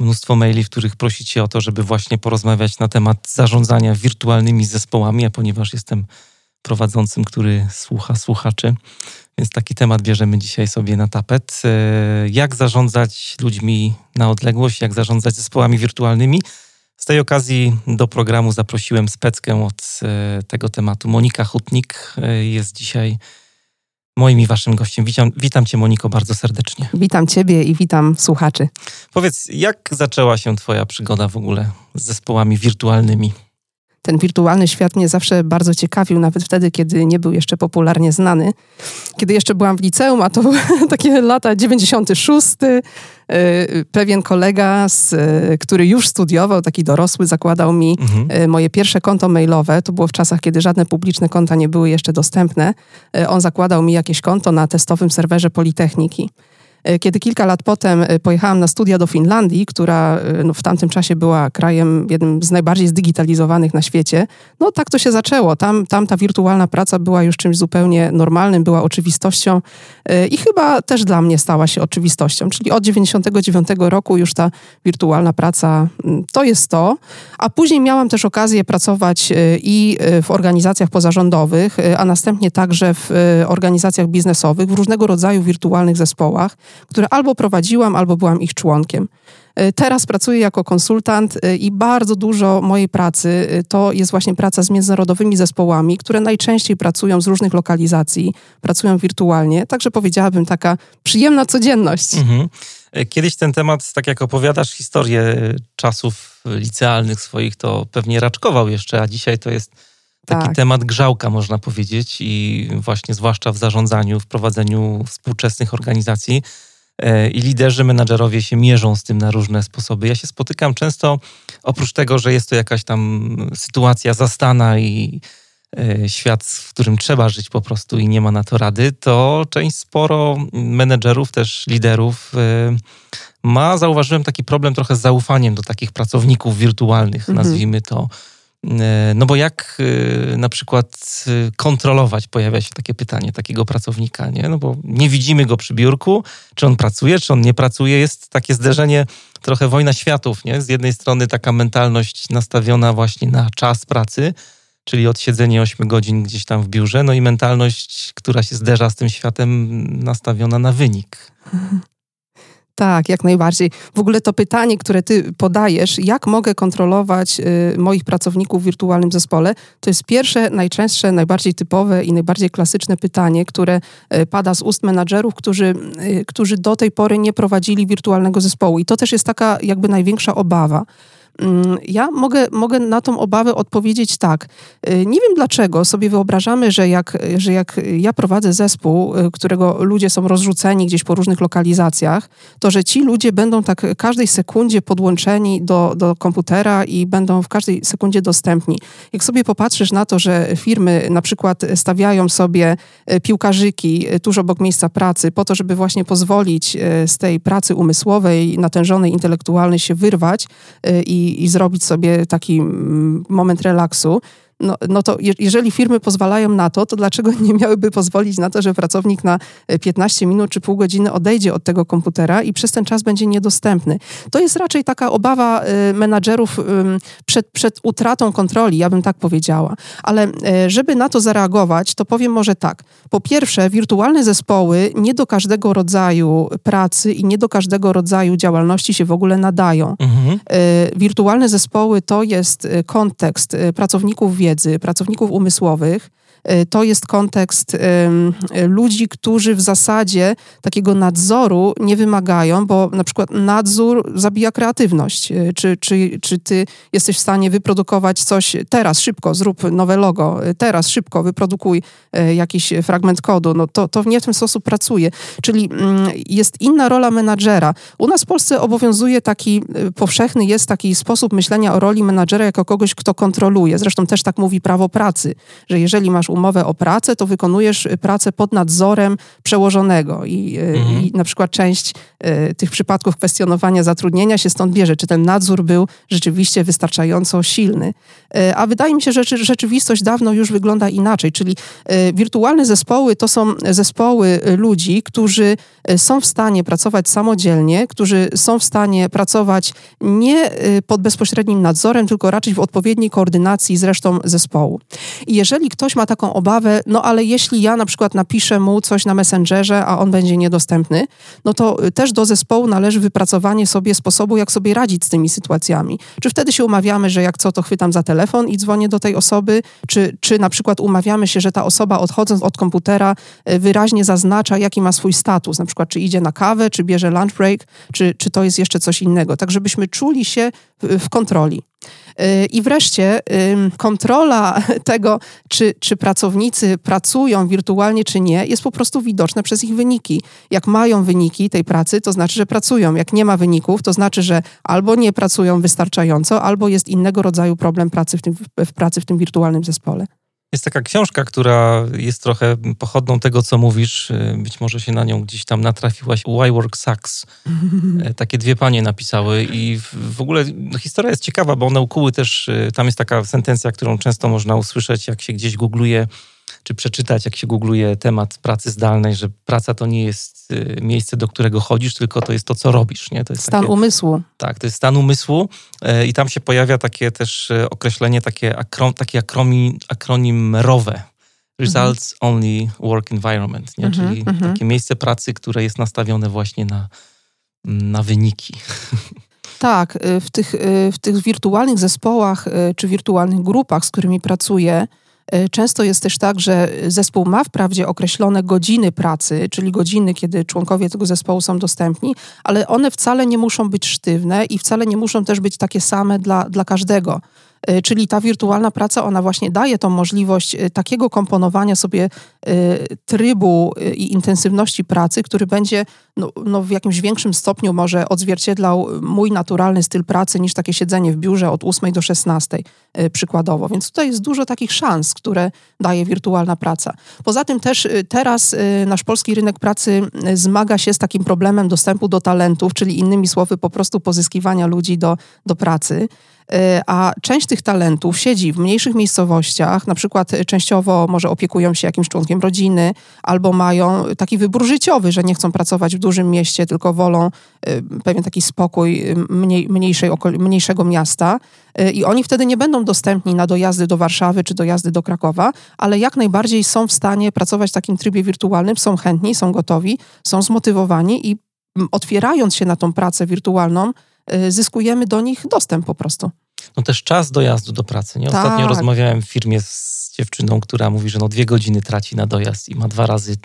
mnóstwo maili, w których prosicie o to, żeby właśnie porozmawiać na temat zarządzania wirtualnymi zespołami, a ponieważ jestem prowadzącym, który słucha słuchaczy, więc taki temat bierzemy dzisiaj sobie na tapet. E, jak zarządzać ludźmi na odległość, jak zarządzać zespołami wirtualnymi. Z tej okazji do programu zaprosiłem speckę od e, tego tematu. Monika Hutnik e, jest dzisiaj moim i waszym gościem. Witam, witam cię Moniko bardzo serdecznie. Witam ciebie i witam słuchaczy. Powiedz, jak zaczęła się twoja przygoda w ogóle z zespołami wirtualnymi? Ten wirtualny świat mnie zawsze bardzo ciekawił, nawet wtedy, kiedy nie był jeszcze popularnie znany. Kiedy jeszcze byłam w liceum, a to takie lata 96, y, pewien kolega, z, który już studiował, taki dorosły, zakładał mi mhm. Y, moje pierwsze konto mailowe. To było w czasach, kiedy żadne publiczne konta nie były jeszcze dostępne. Y, on zakładał mi jakieś konto na testowym serwerze Politechniki. E, kiedy kilka lat potem e, pojechałam na studia do Finlandii, która e, no, w tamtym czasie była krajem jednym z najbardziej zdigitalizowanych na świecie, no tak to się zaczęło. Tam, tam ta wirtualna praca była już czymś zupełnie normalnym, była oczywistością i chyba też dla mnie stała się oczywistością. Czyli od 99 roku już ta wirtualna praca mm, to jest to. A później miałam też okazję pracować i w organizacjach pozarządowych, a następnie także w organizacjach biznesowych, w różnego rodzaju wirtualnych zespołach które albo prowadziłam, albo byłam ich członkiem. E, teraz pracuję jako konsultant e, i bardzo dużo mojej pracy e, to jest właśnie praca z międzynarodowymi zespołami, które najczęściej pracują z różnych lokalizacji, pracują wirtualnie. Także powiedziałabym taka przyjemna codzienność. Mhm. Kiedyś ten temat, tak jak opowiadasz historię czasów licealnych swoich, to pewnie raczkował jeszcze, a dzisiaj to jest taki tak. temat grzałka, można powiedzieć, i właśnie zwłaszcza w zarządzaniu, w prowadzeniu współczesnych organizacji. E, I liderzy, menadżerowie się mierzą z tym na różne sposoby. Ja się spotykam często, oprócz tego, że jest to jakaś tam sytuacja zastana i e, świat, w którym trzeba żyć po prostu i nie ma na to rady, to część sporo menedżerów, też liderów e, ma, zauważyłem taki problem trochę z zaufaniem do takich pracowników wirtualnych, mhm. nazwijmy to no bo jak e, na przykład e, kontrolować, pojawia się takie pytanie takiego pracownika, nie? No bo nie widzimy go przy biurku, czy on pracuje, czy on nie pracuje. Jest takie zderzenie, trochę wojna światów, nie? Z jednej strony taka mentalność nastawiona właśnie na czas pracy, czyli odsiedzenie 8 godzin gdzieś tam w biurze, no i mentalność, która się zderza z tym światem nastawiona na wynik. Tak, jak najbardziej. W ogóle to pytanie, które ty podajesz, jak mogę kontrolować y, moich pracowników w wirtualnym zespole, to jest pierwsze, najczęstsze, najbardziej typowe i najbardziej klasyczne pytanie, które y, pada z ust menadżerów, którzy, y, którzy do tej pory nie prowadzili wirtualnego zespołu. I to też jest taka jakby największa obawa. Mm, ja mogę, mogę na tą obawę odpowiedzieć tak. Y, nie wiem dlaczego sobie wyobrażamy, że jak, że jak ja prowadzę zespół, y, którego ludzie są rozrzuceni gdzieś po różnych lokalizacjach, to że ci ludzie będą tak każdej sekundzie podłączeni do, do komputera i będą w każdej sekundzie dostępni. Jak sobie popatrzysz na to, że firmy na przykład stawiają sobie y, piłkarzyki tuż obok miejsca pracy po to, żeby właśnie pozwolić z tej pracy umysłowej, natężonej, intelektualnej się wyrwać i i, zrobić sobie taki mm, moment relaksu, no, no to jeżeli firmy pozwalają na to, to dlaczego nie miałyby pozwolić na to, że pracownik na 15 e, minut czy pół godziny odejdzie od tego komputera i przez ten czas będzie niedostępny? To jest raczej taka obawa e, menadżerów przed, przed utratą kontroli, ja bym tak powiedziała. Ale e, żeby na to zareagować, to powiem może tak. Po pierwsze, wirtualne zespoły nie do każdego rodzaju pracy i nie do każdego rodzaju działalności się w ogóle nadają. Mhm. Wirtualne zespoły to jest kontekst pracowników wiedzy, pracowników umysłowych, to jest kontekst ludzi, którzy w zasadzie takiego nadzoru nie wymagają, bo na przykład nadzór zabija kreatywność. Czy, czy, czy ty jesteś w stanie wyprodukować coś teraz, szybko, zrób nowe logo, teraz, szybko, wyprodukuj jakiś fragment kodu. No to, to nie w ten sposób pracuje. Czyli mm, jest inna rola menadżera. U nas w Polsce obowiązuje taki powszechny jest taki sposób myślenia o roli menadżera jako kogoś, kto kontroluje. Zresztą też tak mówi prawo pracy, że jeżeli masz umowę o pracę, to wykonujesz pracę pod nadzorem przełożonego i, e, mhm. i na przykład część y, tych przypadków kwestionowania zatrudnienia się stąd bierze, czy ten nadzór był rzeczywiście wystarczająco silny. Y, a wydaje mi się, że rzeczywistość dawno już wygląda inaczej, czyli y, wirtualne zespoły to są zespoły ludzi, którzy są w stanie pracować samodzielnie, którzy są w stanie pracować nie pod bezpośrednim nadzorem, tylko raczej w odpowiedniej koordynacji z resztą zespołu. I jeżeli ktoś ma taką obawę, no ale jeśli ja na przykład napiszę mu coś na Messengerze, a on będzie niedostępny, no to też do zespołu należy wypracowanie sobie sposobu, jak sobie radzić z tymi sytuacjami. Czy wtedy się umawiamy, że jak co, to chwytam za telefon i dzwonię do tej osoby, czy, czy na przykład umawiamy się, że ta osoba odchodząc od komputera e, wyraźnie zaznacza, jaki ma swój status, na przykład czy idzie na kawę, czy bierze lunch break, czy, czy to jest jeszcze coś innego, tak żebyśmy czuli się w, w kontroli. I wreszcie kontrola tego, czy, czy pracownicy pracują wirtualnie, czy nie, jest po prostu widoczna przez ich wyniki. Jak mają wyniki tej pracy, to znaczy, że pracują. Jak nie ma wyników, to znaczy, że albo nie pracują wystarczająco, albo jest innego rodzaju problem pracy w, tym, w pracy w tym wirtualnym zespole. Jest taka książka, która jest trochę pochodną tego, co mówisz. E, być może się na nią gdzieś tam natrafiłaś. Why Work Sucks. E, takie dwie panie napisały i w ogóle no, historia jest ciekawa, bo one ukuły też, e, tam jest taka sentencja, którą często można usłyszeć, jak się gdzieś googluje czy przeczytać, jak się googluje temat pracy zdalnej, że praca to nie jest y, miejsce, do którego chodzisz, tylko to jest to, co robisz. Nie? To jest stan takie, umysłu. Tak, to jest stan umysłu e, i tam się pojawia takie też e, określenie, takie taki akronim, akronim ROWE. Results mhm. Only Work Environment, nie? Mhm, czyli mhm. takie miejsce pracy, które jest nastawione właśnie na, na wyniki. Tak, y, w tych, y, w tych wirtualnych zespołach czy wirtualnych grupach, z którymi pracuję, często jest też tak, że zespół ma wprawdzie określone godziny pracy, czyli godziny, kiedy członkowie tego zespołu są dostępni, ale one wcale nie muszą być sztywne i wcale nie muszą też być takie same dla, dla każdego. E, czyli ta wirtualna praca, ona właśnie daje tą możliwość e, takiego komponowania sobie e, trybu i intensywności pracy, który będzie no, no w jakimś większym stopniu może odzwierciedlał mój naturalny styl pracy niż takie siedzenie w biurze od 8 do 16 przykładowo. Więc tutaj jest dużo takich szans, które daje wirtualna praca. Poza tym też teraz nasz polski rynek pracy zmaga się z takim problemem dostępu do talentów, czyli innymi słowy po prostu pozyskiwania ludzi do, do pracy. E, a część tych talentów siedzi w mniejszych miejscowościach, na przykład częściowo może opiekują się jakimś członkiem rodziny, albo mają taki wybór życiowy, że nie chcą pracować w dużym mieście, tylko wolą e, pewien taki spokój mniej, mniejszej, mniejszego miasta. I oni wtedy nie będą dostępni na dojazdy do Warszawy czy dojazdy do Krakowa, ale jak najbardziej są w stanie pracować w takim trybie wirtualnym, są chętni, są gotowi, są zmotywowani i otwierając się na tą pracę wirtualną, Y, zyskujemy do nich dostęp po prostu. No też czas dojazdu do pracy. Nie? Ostatnio tak. rozmawiałem w firmie z dziewczyną, która mówi, że no dwie godziny traci na dojazd i ma dwa razy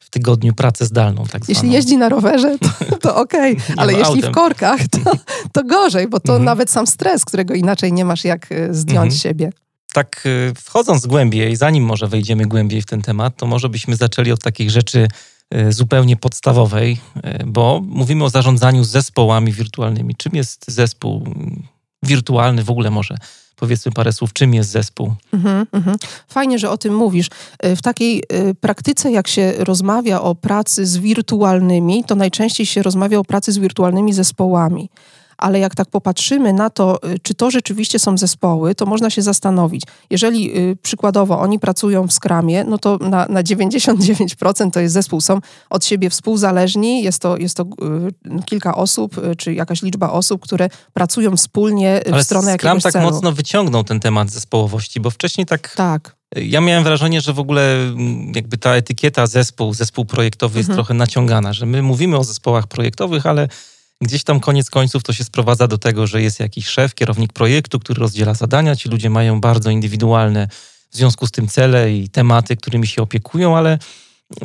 w tygodniu pracę zdalną. Tak jeśli jeździ na rowerze, to, to okej, okay. ale jeśli autem. w korkach, to, to gorzej, bo to mhm. nawet sam stres, którego inaczej nie masz jak y, zdjąć mhm. siebie. Tak y, wchodząc głębiej, zanim może wejdziemy głębiej w ten temat, to może byśmy zaczęli od takich rzeczy zupełnie podstawowej, e, bo mówimy o zarządzaniu zespołami wirtualnymi. Czym jest zespół wirtualny w ogóle może? Powiedzmy parę słów, czym jest zespół. Mhm, mhm. Fajnie, że o tym mówisz. E, w takiej praktyce, jak się rozmawia o pracy z wirtualnymi, to najczęściej się rozmawia o pracy z wirtualnymi zespołami ale jak tak popatrzymy na to, y, czy to rzeczywiście są zespoły, to można się zastanowić. Jeżeli y, przykładowo oni pracują w skramie, no to na, na 99% to jest zespół. Są od siebie współzależni, jest to, jest to y, kilka osób, czy jakaś liczba osób, które pracują wspólnie w ale stronę jakiegoś tak celu. mocno wyciągnął ten temat zespołowości, bo wcześniej tak... Tak. Ja miałem wrażenie, że w ogóle mm, jakby ta etykieta zespół, zespół projektowy jest mhm. trochę naciągana, że my mówimy o zespołach projektowych, ale Gdzieś tam koniec końców to się sprowadza do tego, że jest jakiś szef, kierownik projektu, który rozdziela zadania. Ci ludzie mają bardzo indywidualne w związku z tym cele i tematy, którymi się opiekują, ale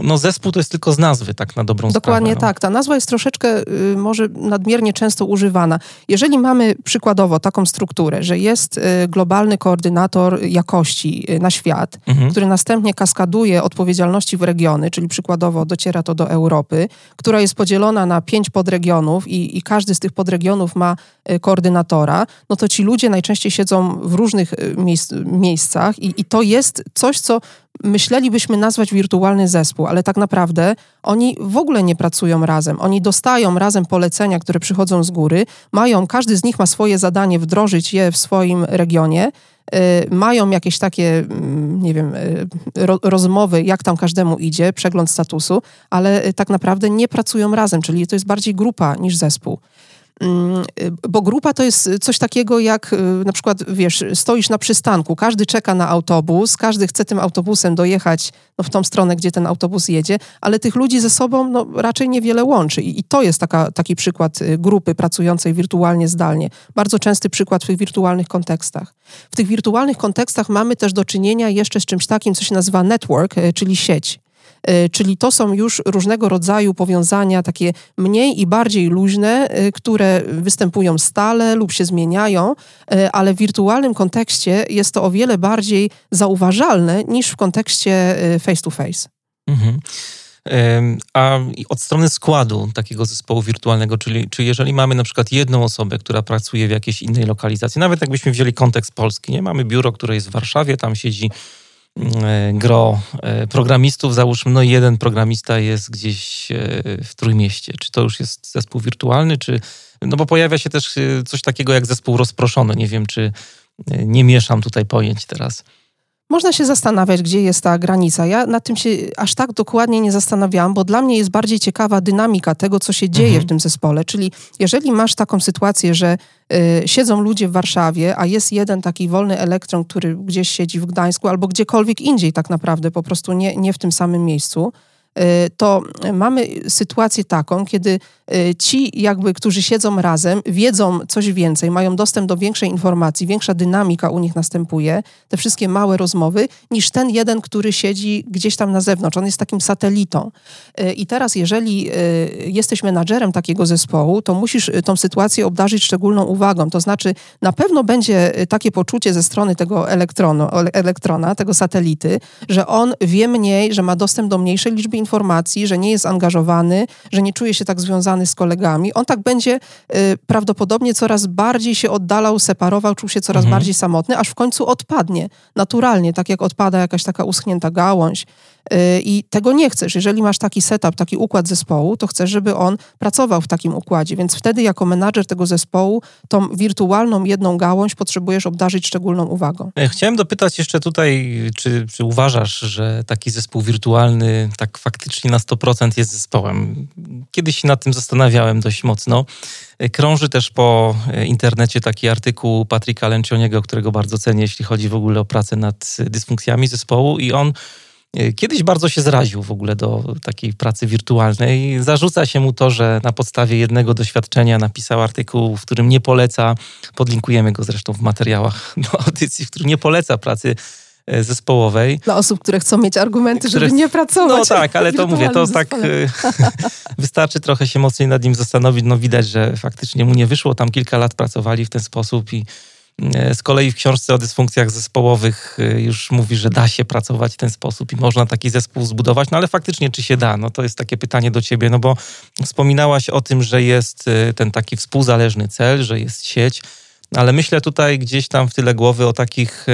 no zespół to jest tylko z nazwy, tak na dobrą Dokładnie sprawę. Dokładnie no. tak. Ta nazwa jest troszeczkę y, może nadmiernie często używana. Jeżeli mamy przykładowo taką strukturę, że jest y, globalny koordynator jakości y, na świat, mhm. który następnie kaskaduje odpowiedzialności w regiony, czyli przykładowo dociera to do Europy, która jest podzielona na pięć podregionów i, i każdy z tych podregionów ma koordynatora, no to ci ludzie najczęściej siedzą w różnych miejsc, miejscach i, i to jest coś, co myślelibyśmy nazwać wirtualny zespół, ale tak naprawdę oni w ogóle nie pracują razem. Oni dostają razem polecenia, które przychodzą z góry, mają, każdy z nich ma swoje zadanie wdrożyć je w swoim regionie, y, mają jakieś takie, mm, nie wiem, y, rozmowy, jak tam każdemu idzie, przegląd statusu, ale y, tak naprawdę nie pracują razem, czyli to jest bardziej grupa niż zespół. Mm, bo grupa to jest coś takiego jak y, na przykład, wiesz, stoisz na przystanku, każdy czeka na autobus, każdy chce tym autobusem dojechać no, w tą stronę, gdzie ten autobus jedzie, ale tych ludzi ze sobą no, raczej niewiele łączy. I, to jest taka, taki przykład y, grupy pracującej wirtualnie, zdalnie. Bardzo częsty przykład w tych wirtualnych kontekstach. W tych wirtualnych kontekstach mamy też do czynienia jeszcze z czymś takim, co się nazywa network, y, czyli sieć. E, czyli to są już różnego rodzaju powiązania, takie mniej i bardziej luźne, e, które występują stale lub się zmieniają, e, ale w wirtualnym kontekście jest to o wiele bardziej zauważalne niż w kontekście face to face. Mhm. A od strony składu takiego zespołu wirtualnego, czyli czy jeżeli mamy na przykład jedną osobę, która pracuje w jakiejś innej lokalizacji, nawet jakbyśmy wzięli kontekst polski, nie mamy biuro, które jest w Warszawie, tam siedzi gro e, programistów, załóżmy, no jeden programista jest gdzieś e, w Trójmieście. Czy to już jest zespół wirtualny, czy... No bo pojawia się też coś takiego jak zespół rozproszony. Nie wiem, czy nie mieszam tutaj pojęć teraz. Można się zastanawiać, gdzie jest ta granica. Ja nad tym się aż tak dokładnie nie zastanawiałam, bo dla mnie jest bardziej ciekawa dynamika tego, co się dzieje mhm. w tym zespole. Czyli jeżeli masz taką sytuację, że y, siedzą ludzie w Warszawie, a jest jeden taki wolny elektron, który gdzieś siedzi w Gdańsku albo gdziekolwiek indziej tak naprawdę, po prostu nie, nie w tym samym miejscu, to mamy sytuację taką, kiedy Y, ci jakby, którzy siedzą razem, wiedzą coś więcej, mają dostęp do większej informacji, większa dynamika u nich następuje, te wszystkie małe rozmowy, niż ten jeden, który siedzi gdzieś tam na zewnątrz. On jest takim satelitą. Y, I teraz, jeżeli y, jesteś menadżerem takiego zespołu, to musisz tą sytuację obdarzyć szczególną uwagą. To znaczy, na pewno będzie takie poczucie ze strony tego elektronu, elektrona, tego satelity, że on wie mniej, że ma dostęp do mniejszej liczby informacji, że nie jest angażowany, że nie czuje się tak związany z kolegami, on tak będzie y, prawdopodobnie coraz bardziej się oddalał, separował, czuł się coraz mhm. bardziej samotny, aż w końcu odpadnie naturalnie, tak jak odpada jakaś taka uschnięta gałąź, Y, I tego nie chcesz. Jeżeli masz taki setup, taki układ zespołu, to chcesz, żeby on pracował w takim układzie. Więc wtedy, jako menadżer tego zespołu, tą wirtualną jedną gałąź potrzebujesz obdarzyć szczególną uwagą. E, chciałem dopytać jeszcze tutaj, czy, czy uważasz, że taki zespół wirtualny tak faktycznie na 100% jest zespołem? Kiedyś się nad tym zastanawiałem dość mocno. Krąży też po internecie taki artykuł Patryka Lencioniego, którego bardzo cenię, jeśli chodzi w ogóle o pracę nad dysfunkcjami zespołu i on E, kiedyś bardzo się zraził w ogóle do takiej pracy wirtualnej. Zarzuca się mu to, że na podstawie jednego doświadczenia napisał artykuł, w którym nie poleca, podlinkujemy go zresztą w materiałach do audycji, w którym nie poleca pracy zespołowej. Dla osób, które chcą mieć argumenty, które... żeby nie pracować. No tak, ale to mówię, to tak e, wystarczy trochę się mocniej nad nim zastanowić. No widać, że faktycznie mu nie wyszło. Tam kilka lat pracowali w ten sposób i E, z kolei w książce o dysfunkcjach zespołowych e, już mówi, że da się pracować w ten sposób i można taki zespół zbudować, no ale faktycznie czy się da? No to jest takie pytanie do ciebie, no bo wspominałaś o tym, że jest e, ten taki współzależny cel, że jest sieć, ale myślę tutaj gdzieś tam w tyle głowy o takich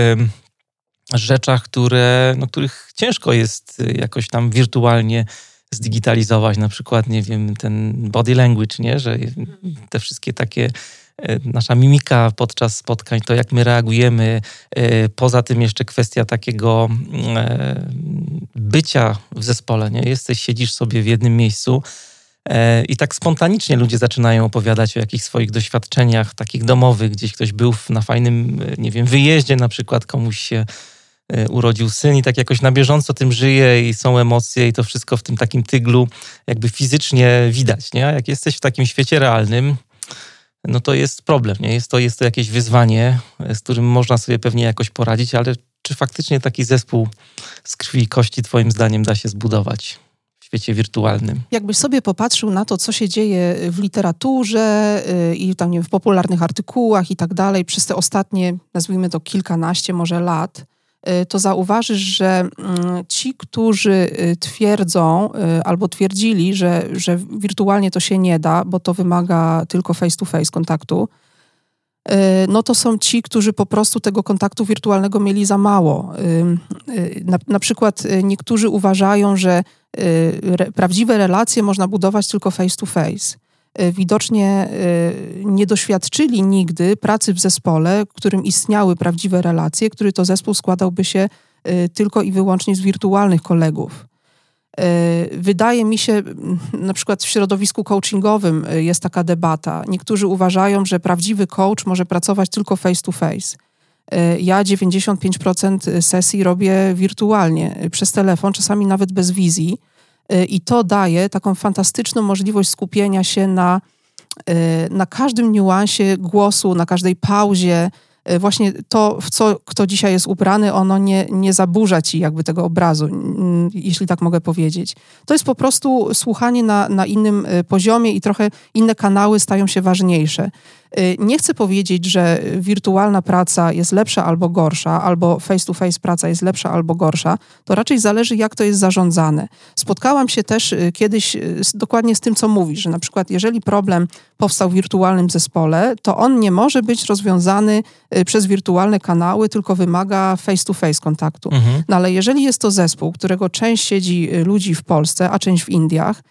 rzeczach, które, no, których ciężko jest jakoś tam wirtualnie zdigitalizować, na przykład, nie wiem, ten body language, nie? że te wszystkie takie E, nasza mimika podczas spotkań, to jak my reagujemy. E, poza tym jeszcze kwestia takiego e, bycia w zespole. Nie? Jesteś, siedzisz sobie w jednym miejscu i tak spontanicznie ludzie zaczynają opowiadać o jakichś swoich doświadczeniach takich domowych, gdzieś ktoś był na fajnym, nie wiem, wyjeździe na przykład, komuś się urodził syn i tak jakoś na bieżąco tym żyje i są emocje i to wszystko w tym takim tyglu jakby fizycznie widać, nie? Jak jesteś w takim świecie realnym, no to jest problem, nie? Jest to, jest to jakieś wyzwanie, z którym można sobie pewnie jakoś poradzić, ale czy faktycznie taki zespół z krwi i kości twoim zdaniem da się zbudować? w świecie wirtualnym. Jakbyś sobie popatrzył na to, co się dzieje w literaturze y, i tam nie wiem, w popularnych artykułach i tak dalej przez te ostatnie, nazwijmy to kilkanaście może lat, to zauważysz, że mm, ci, którzy y, twierdzą albo twierdzili, że, że wirtualnie to się nie da, bo to wymaga tylko face-to-face -face kontaktu, no to są ci, którzy po prostu tego kontaktu wirtualnego mieli za mało. Na, na przykład niektórzy uważają, że re, prawdziwe relacje można budować tylko face to face. Widocznie nie doświadczyli nigdy pracy w zespole, w którym istniały prawdziwe relacje, który to zespół składałby się tylko i wyłącznie z wirtualnych kolegów. Wydaje mi się, na przykład w środowisku coachingowym jest taka debata. Niektórzy uważają, że prawdziwy coach może pracować tylko face to face. Ja 95% sesji robię wirtualnie, przez telefon, czasami nawet bez wizji. I to daje taką fantastyczną możliwość skupienia się na, na każdym niuansie głosu, na każdej pauzie, Y, właśnie to, w co kto dzisiaj jest ubrany, ono nie, nie zaburza ci jakby tego obrazu, jeśli tak mogę powiedzieć. To jest po prostu słuchanie na, na innym y, poziomie i trochę inne kanały stają się ważniejsze. Y, nie chcę powiedzieć, że wirtualna praca jest lepsza albo gorsza, albo face-to-face praca jest lepsza albo gorsza. To raczej zależy, jak to jest zarządzane. Spotkałam się też y, kiedyś y, dokładnie z tym, co mówisz, że na przykład jeżeli problem powstał w wirtualnym zespole, to on nie może być rozwiązany przez wirtualne kanały, tylko wymaga face-to-face kontaktu. Mhm. No ale jeżeli jest to zespół, którego część siedzi ludzi w Polsce, a część w Indiach,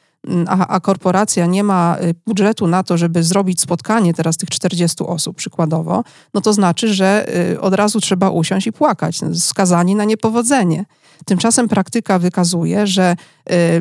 a, a, korporacja nie ma y, budżetu na to, żeby zrobić spotkanie teraz tych 40 osób przykładowo, no to znaczy, że y, od razu trzeba usiąść i płakać, no, skazani na niepowodzenie. Tymczasem praktyka wykazuje, że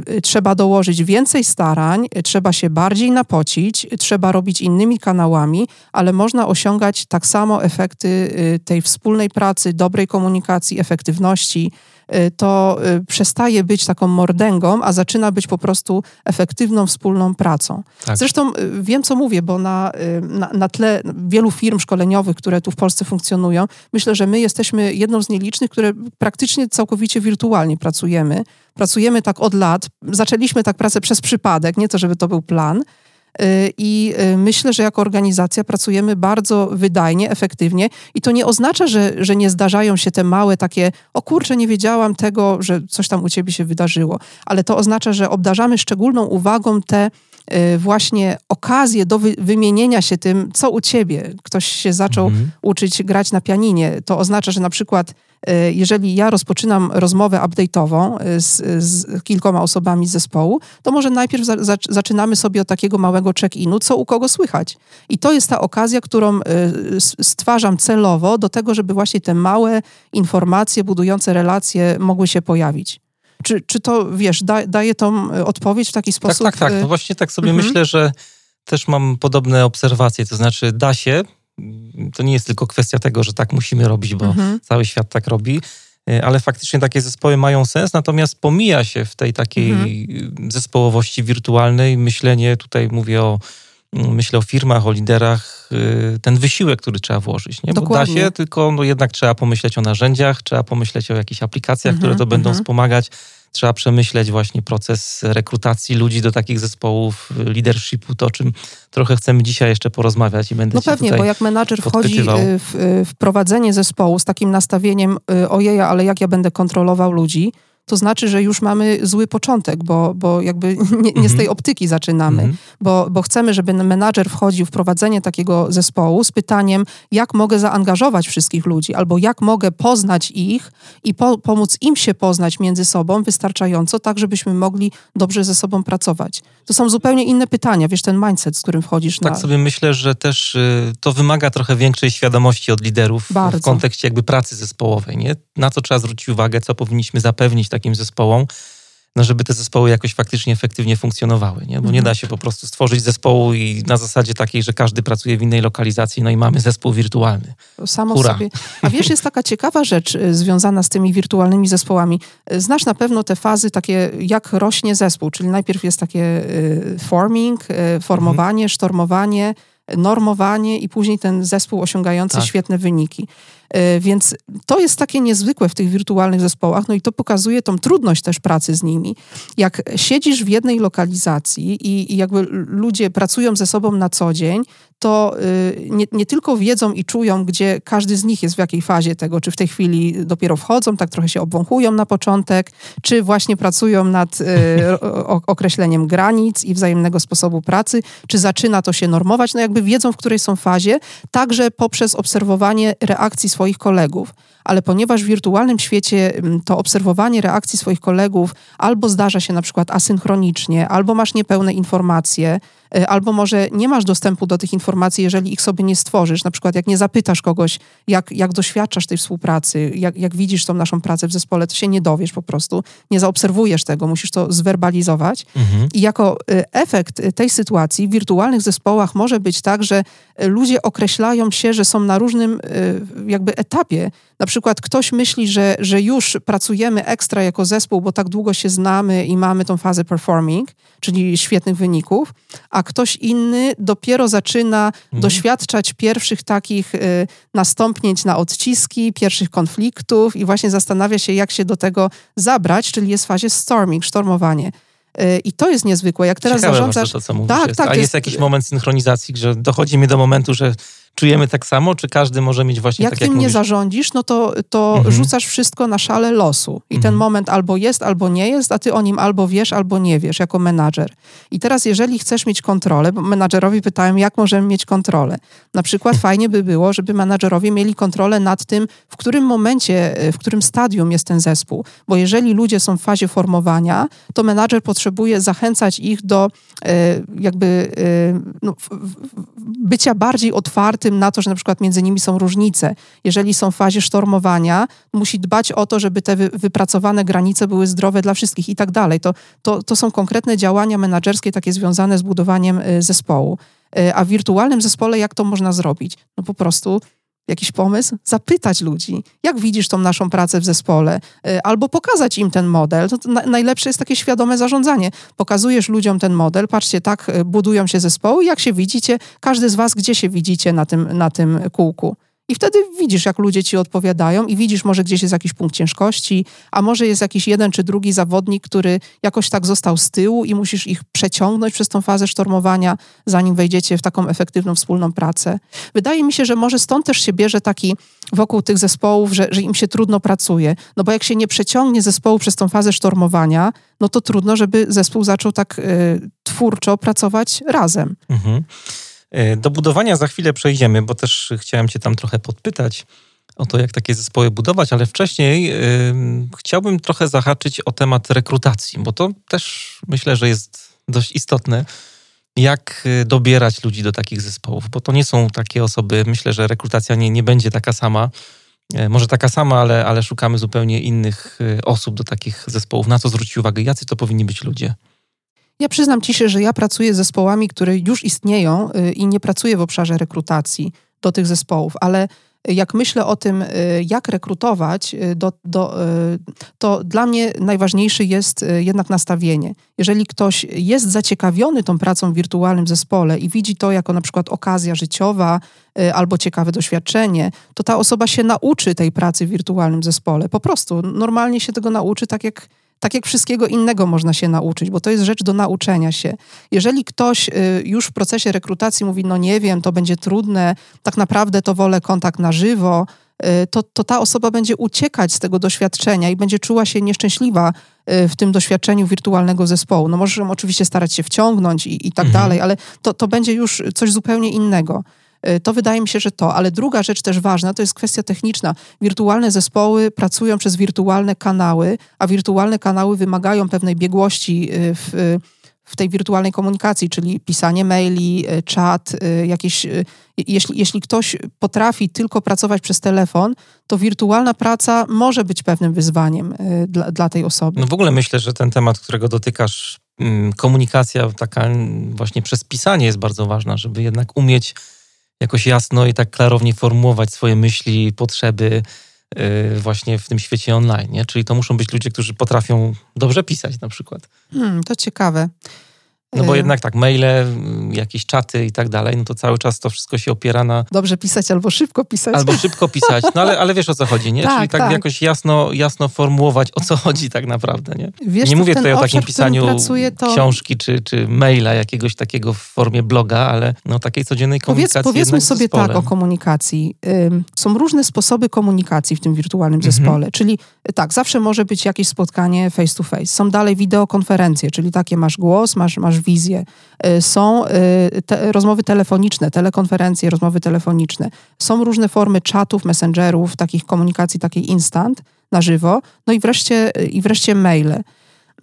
y, trzeba dołożyć więcej starań, trzeba się bardziej napocić, trzeba robić innymi kanałami, ale można osiągać tak samo efekty tej wspólnej pracy, dobrej komunikacji, efektywności Y, to y, przestaje być taką mordęgą, a zaczyna być po prostu efektywną, wspólną pracą. Tak. Zresztą y, wiem, co mówię, bo na, na, na tle wielu firm szkoleniowych, które tu w Polsce funkcjonują, myślę, że my jesteśmy jedną z nielicznych, które praktycznie całkowicie wirtualnie pracujemy. Pracujemy tak od lat. Zaczęliśmy tak pracę przez przypadek, nie to, żeby to był plan, Y, I y, myślę, że jako organizacja pracujemy bardzo wydajnie, efektywnie i to nie oznacza, że, że nie zdarzają się te małe takie, o kurczę, nie wiedziałam tego, że coś tam u ciebie się wydarzyło, ale to oznacza, że obdarzamy szczególną uwagą te y, właśnie okazje do wy, wymienienia się tym, co u ciebie. Ktoś się zaczął mhm. uczyć grać na pianinie. To oznacza, że na przykład E, jeżeli ja rozpoczynam rozmowę update'ową e, z, z, kilkoma osobami z zespołu, to może najpierw za, za, zaczynamy sobie od takiego małego check-inu, co u kogo słychać. I to jest ta okazja, którą stwarzam celowo do tego, żeby właśnie te małe informacje budujące relacje mogły się pojawić. Czy, czy to, wiesz, da, daje tą odpowiedź w taki tak, sposób? Tak, tak, tak. No właśnie tak sobie mhm. myślę, że też mam podobne obserwacje, to znaczy da się, to nie jest tylko kwestia tego, że tak musimy robić, bo mhm. cały świat tak robi, e, ale faktycznie takie zespoły mają sens, natomiast pomija się w tej takiej mhm. zespołowości wirtualnej myślenie, tutaj mówię o myślę o firmach, o liderach, e, ten wysiłek, który trzeba włożyć. Nie? Bo Dokładnie. da się, tylko no jednak trzeba pomyśleć o narzędziach, trzeba pomyśleć o jakichś aplikacjach, mhm, które to będą mhm. wspomagać trzeba przemyśleć właśnie proces rekrutacji ludzi do takich zespołów, leadershipu, to o czym trochę chcemy dzisiaj jeszcze porozmawiać i będę No pewnie, bo jak menadżer wchodzi y, w, y, w prowadzenie zespołu z takim nastawieniem y, ojeja, ale jak ja będę kontrolował ludzi, to znaczy, że już mamy zły początek, bo, bo jakby nie, nie z tej mhm. optyki zaczynamy, mhm. bo, bo chcemy, żeby menadżer wchodził w prowadzenie takiego zespołu z pytaniem, jak mogę zaangażować wszystkich ludzi, albo jak mogę poznać ich i po, pomóc im się poznać między sobą wystarczająco, tak żebyśmy mogli dobrze ze sobą pracować. To są zupełnie inne pytania, wiesz, ten mindset, z którym wchodzisz tak na... Tak sobie myślę, że też y, to wymaga trochę większej świadomości od liderów Bardzo. w kontekście jakby pracy zespołowej, nie? Na co trzeba zwrócić uwagę, co powinniśmy zapewnić takim zespołom, no żeby te zespoły jakoś faktycznie efektywnie funkcjonowały, nie? Bo nie mhm. da się po prostu stworzyć zespołu i na zasadzie takiej, że każdy pracuje w innej lokalizacji, no i mamy zespół wirtualny. Samo Hura. sobie. A wiesz, jest taka ciekawa rzecz y, związana z tymi wirtualnymi zespołami. Y, znasz na pewno te fazy takie, jak rośnie zespół, czyli najpierw jest takie y, forming, formowanie, mhm. sztormowanie, normowanie i później ten zespół osiągający tak. świetne wyniki. Więc to jest takie niezwykłe w tych wirtualnych zespołach, no i to pokazuje tą trudność też pracy z nimi. Jak siedzisz w jednej lokalizacji i, i jakby ludzie pracują ze sobą na co dzień, to y, nie, nie, tylko wiedzą i czują, gdzie każdy z nich jest w jakiej fazie tego, czy w tej chwili dopiero wchodzą, tak trochę się obwąchują na początek, czy właśnie pracują nad y, określeniem granic i wzajemnego sposobu pracy, czy zaczyna to się normować, no jakby wiedzą, w której są fazie, także poprzez obserwowanie reakcji swoich kolegów. Ale ponieważ w wirtualnym świecie mm, to obserwowanie reakcji swoich kolegów albo zdarza się na przykład asynchronicznie, albo masz niepełne informacje, albo może nie masz dostępu do tych informacji, jeżeli ich sobie nie stworzysz. Na przykład jak nie zapytasz kogoś, jak, jak doświadczasz tej współpracy, jak, jak widzisz tą naszą pracę w zespole, to się nie dowiesz po prostu, nie zaobserwujesz tego, musisz to zwerbalizować. Mhm. I jako y, efekt tej sytuacji w wirtualnych zespołach może być tak, że ludzie określają się, że są na różnym jakby etapie na przykład ktoś myśli, że, że już pracujemy ekstra jako zespół, bo tak długo się znamy i mamy tą fazę performing, czyli świetnych wyników, a ktoś inny dopiero zaczyna mhm. doświadczać pierwszych takich y, nastąpnięć na odciski, pierwszych konfliktów i właśnie zastanawia się, jak się do tego zabrać, czyli jest w fazie storming, sztormowanie. Y, I to jest niezwykłe. Jak teraz Ciekawe zarządzasz. To, co mówisz, tak, jest. tak. A jest, jest jakiś moment synchronizacji, że dochodzi mi do momentu, że czujemy tak samo, czy każdy może mieć właśnie jak tak, jak tym nie zarządzisz, no to, to mhm. rzucasz wszystko na szale losu. I mhm. ten moment albo jest, albo nie jest, a ty o nim albo wiesz, albo nie wiesz, jako menadżer. I teraz, jeżeli chcesz mieć kontrolę, bo menadżerowi pytałem, jak możemy mieć kontrolę. Na przykład fajnie by było, żeby menadżerowie mieli kontrolę nad tym, w którym momencie, w którym stadium jest ten zespół. Bo jeżeli ludzie są w fazie formowania, to menadżer potrzebuje zachęcać ich do e, jakby e, no, bycia bardziej otwartym tym na to, że na przykład między nimi są różnice. Jeżeli są w fazie sztormowania, musi dbać o to, żeby te wypracowane granice były zdrowe dla wszystkich i tak dalej. To, to, to są konkretne działania menedżerskie, takie związane z budowaniem y, zespołu. Y, a w wirtualnym zespole jak to można zrobić? No po prostu jakiś pomysł, zapytać ludzi, jak widzisz tą naszą pracę w zespole, y, albo pokazać im ten model. To, najlepsze jest takie świadome zarządzanie. Pokazujesz ludziom ten model, patrzcie, tak y, budują się zespoły, jak się widzicie, każdy z was, gdzie się widzicie na tym, na tym kółku. I wtedy widzisz, jak ludzie ci odpowiadają, i widzisz, może gdzieś jest jakiś punkt ciężkości, a może jest jakiś jeden czy drugi zawodnik, który jakoś tak został z tyłu i musisz ich przeciągnąć przez tą fazę sztormowania, zanim wejdziecie w taką efektywną wspólną pracę. Wydaje mi się, że może stąd też się bierze taki wokół tych zespołów, że, że im się trudno pracuje. No bo jak się nie przeciągnie zespołu przez tą fazę sztormowania, no to trudno, żeby zespół zaczął tak y, twórczo pracować razem. Mhm. E, do budowania za chwilę przejdziemy, bo też chciałem Cię tam trochę podpytać o to, jak takie zespoły budować, ale wcześniej yy, chciałbym trochę zahaczyć o temat rekrutacji, bo to też myślę, że jest dość istotne. Jak e, dobierać ludzi do takich zespołów, bo to nie są takie osoby, myślę, że rekrutacja nie, nie będzie taka sama. Może taka sama, ale, ale szukamy zupełnie innych osób do takich zespołów. Na co zwrócić uwagę? Jacy to powinni być ludzie? Ja przyznam ci się, że ja pracuję z zespołami, które już istnieją y, i nie pracuję w obszarze rekrutacji do tych zespołów, ale jak myślę o tym, y, jak rekrutować, y, do, do, to dla mnie najważniejsze jest jednak nastawienie. Jeżeli ktoś jest zaciekawiony tą pracą w wirtualnym zespole i widzi to jako na przykład okazja życiowa albo ciekawe doświadczenie, to ta osoba się nauczy tej pracy w wirtualnym zespole. Po prostu normalnie się tego nauczy, tak jak tak jak wszystkiego innego można się nauczyć, bo to jest rzecz do nauczenia się. Jeżeli ktoś y, już w procesie rekrutacji mówi, no nie wiem, to będzie trudne, tak naprawdę to wolę kontakt na żywo, y, to, to ta osoba będzie uciekać z tego doświadczenia i będzie czuła się nieszczęśliwa y, w tym doświadczeniu wirtualnego zespołu. No możesz oczywiście starać się wciągnąć i, i tak mhm. dalej, ale to, to będzie już coś zupełnie innego. Y, to wydaje mi się, że to. Ale druga rzecz też ważna to jest kwestia techniczna. Wirtualne zespoły pracują przez wirtualne kanały, a wirtualne kanały wymagają pewnej biegłości y, w, w tej wirtualnej komunikacji, czyli pisanie maili, y, czat, jakieś. Jeśli, jeśli ktoś potrafi tylko pracować przez telefon, to wirtualna praca może być pewnym wyzwaniem dla, dla tej osoby. No w ogóle myślę, że ten temat, którego dotykasz, mm, komunikacja taka właśnie przez pisanie jest bardzo ważna, żeby jednak umieć jakoś jasno i tak klarownie formułować swoje myśli, potrzeby y, właśnie w tym świecie online. Nie? Czyli to muszą być ludzie, którzy potrafią dobrze pisać na przykład. Hmm, to ciekawe. No bo jednak tak, maile, jakieś czaty i tak dalej, no to cały czas to wszystko się opiera na... Dobrze pisać albo szybko pisać. Albo szybko pisać, no ale, ale wiesz o co chodzi, nie? Tak, Czyli tak, tak, jakoś jasno, jasno formułować o co chodzi tak naprawdę, nie? Wiesz, nie mówię tutaj o takim pisaniu pracuję, to... książki czy, czy maila jakiegoś takiego w formie bloga, ale no takiej codziennej komunikacji Powiedz, Powiedzmy sobie tak o komunikacji. Są różne sposoby komunikacji w tym wirtualnym mhm. zespole, czyli tak, zawsze może być jakieś spotkanie face to face. Są dalej wideokonferencje, czyli takie masz głos, masz, masz Y, są y, te, rozmowy telefoniczne, telekonferencje, rozmowy telefoniczne. Są różne formy czatów, messengerów, takich komunikacji, takiej instant, na żywo. No i wreszcie, i wreszcie maile.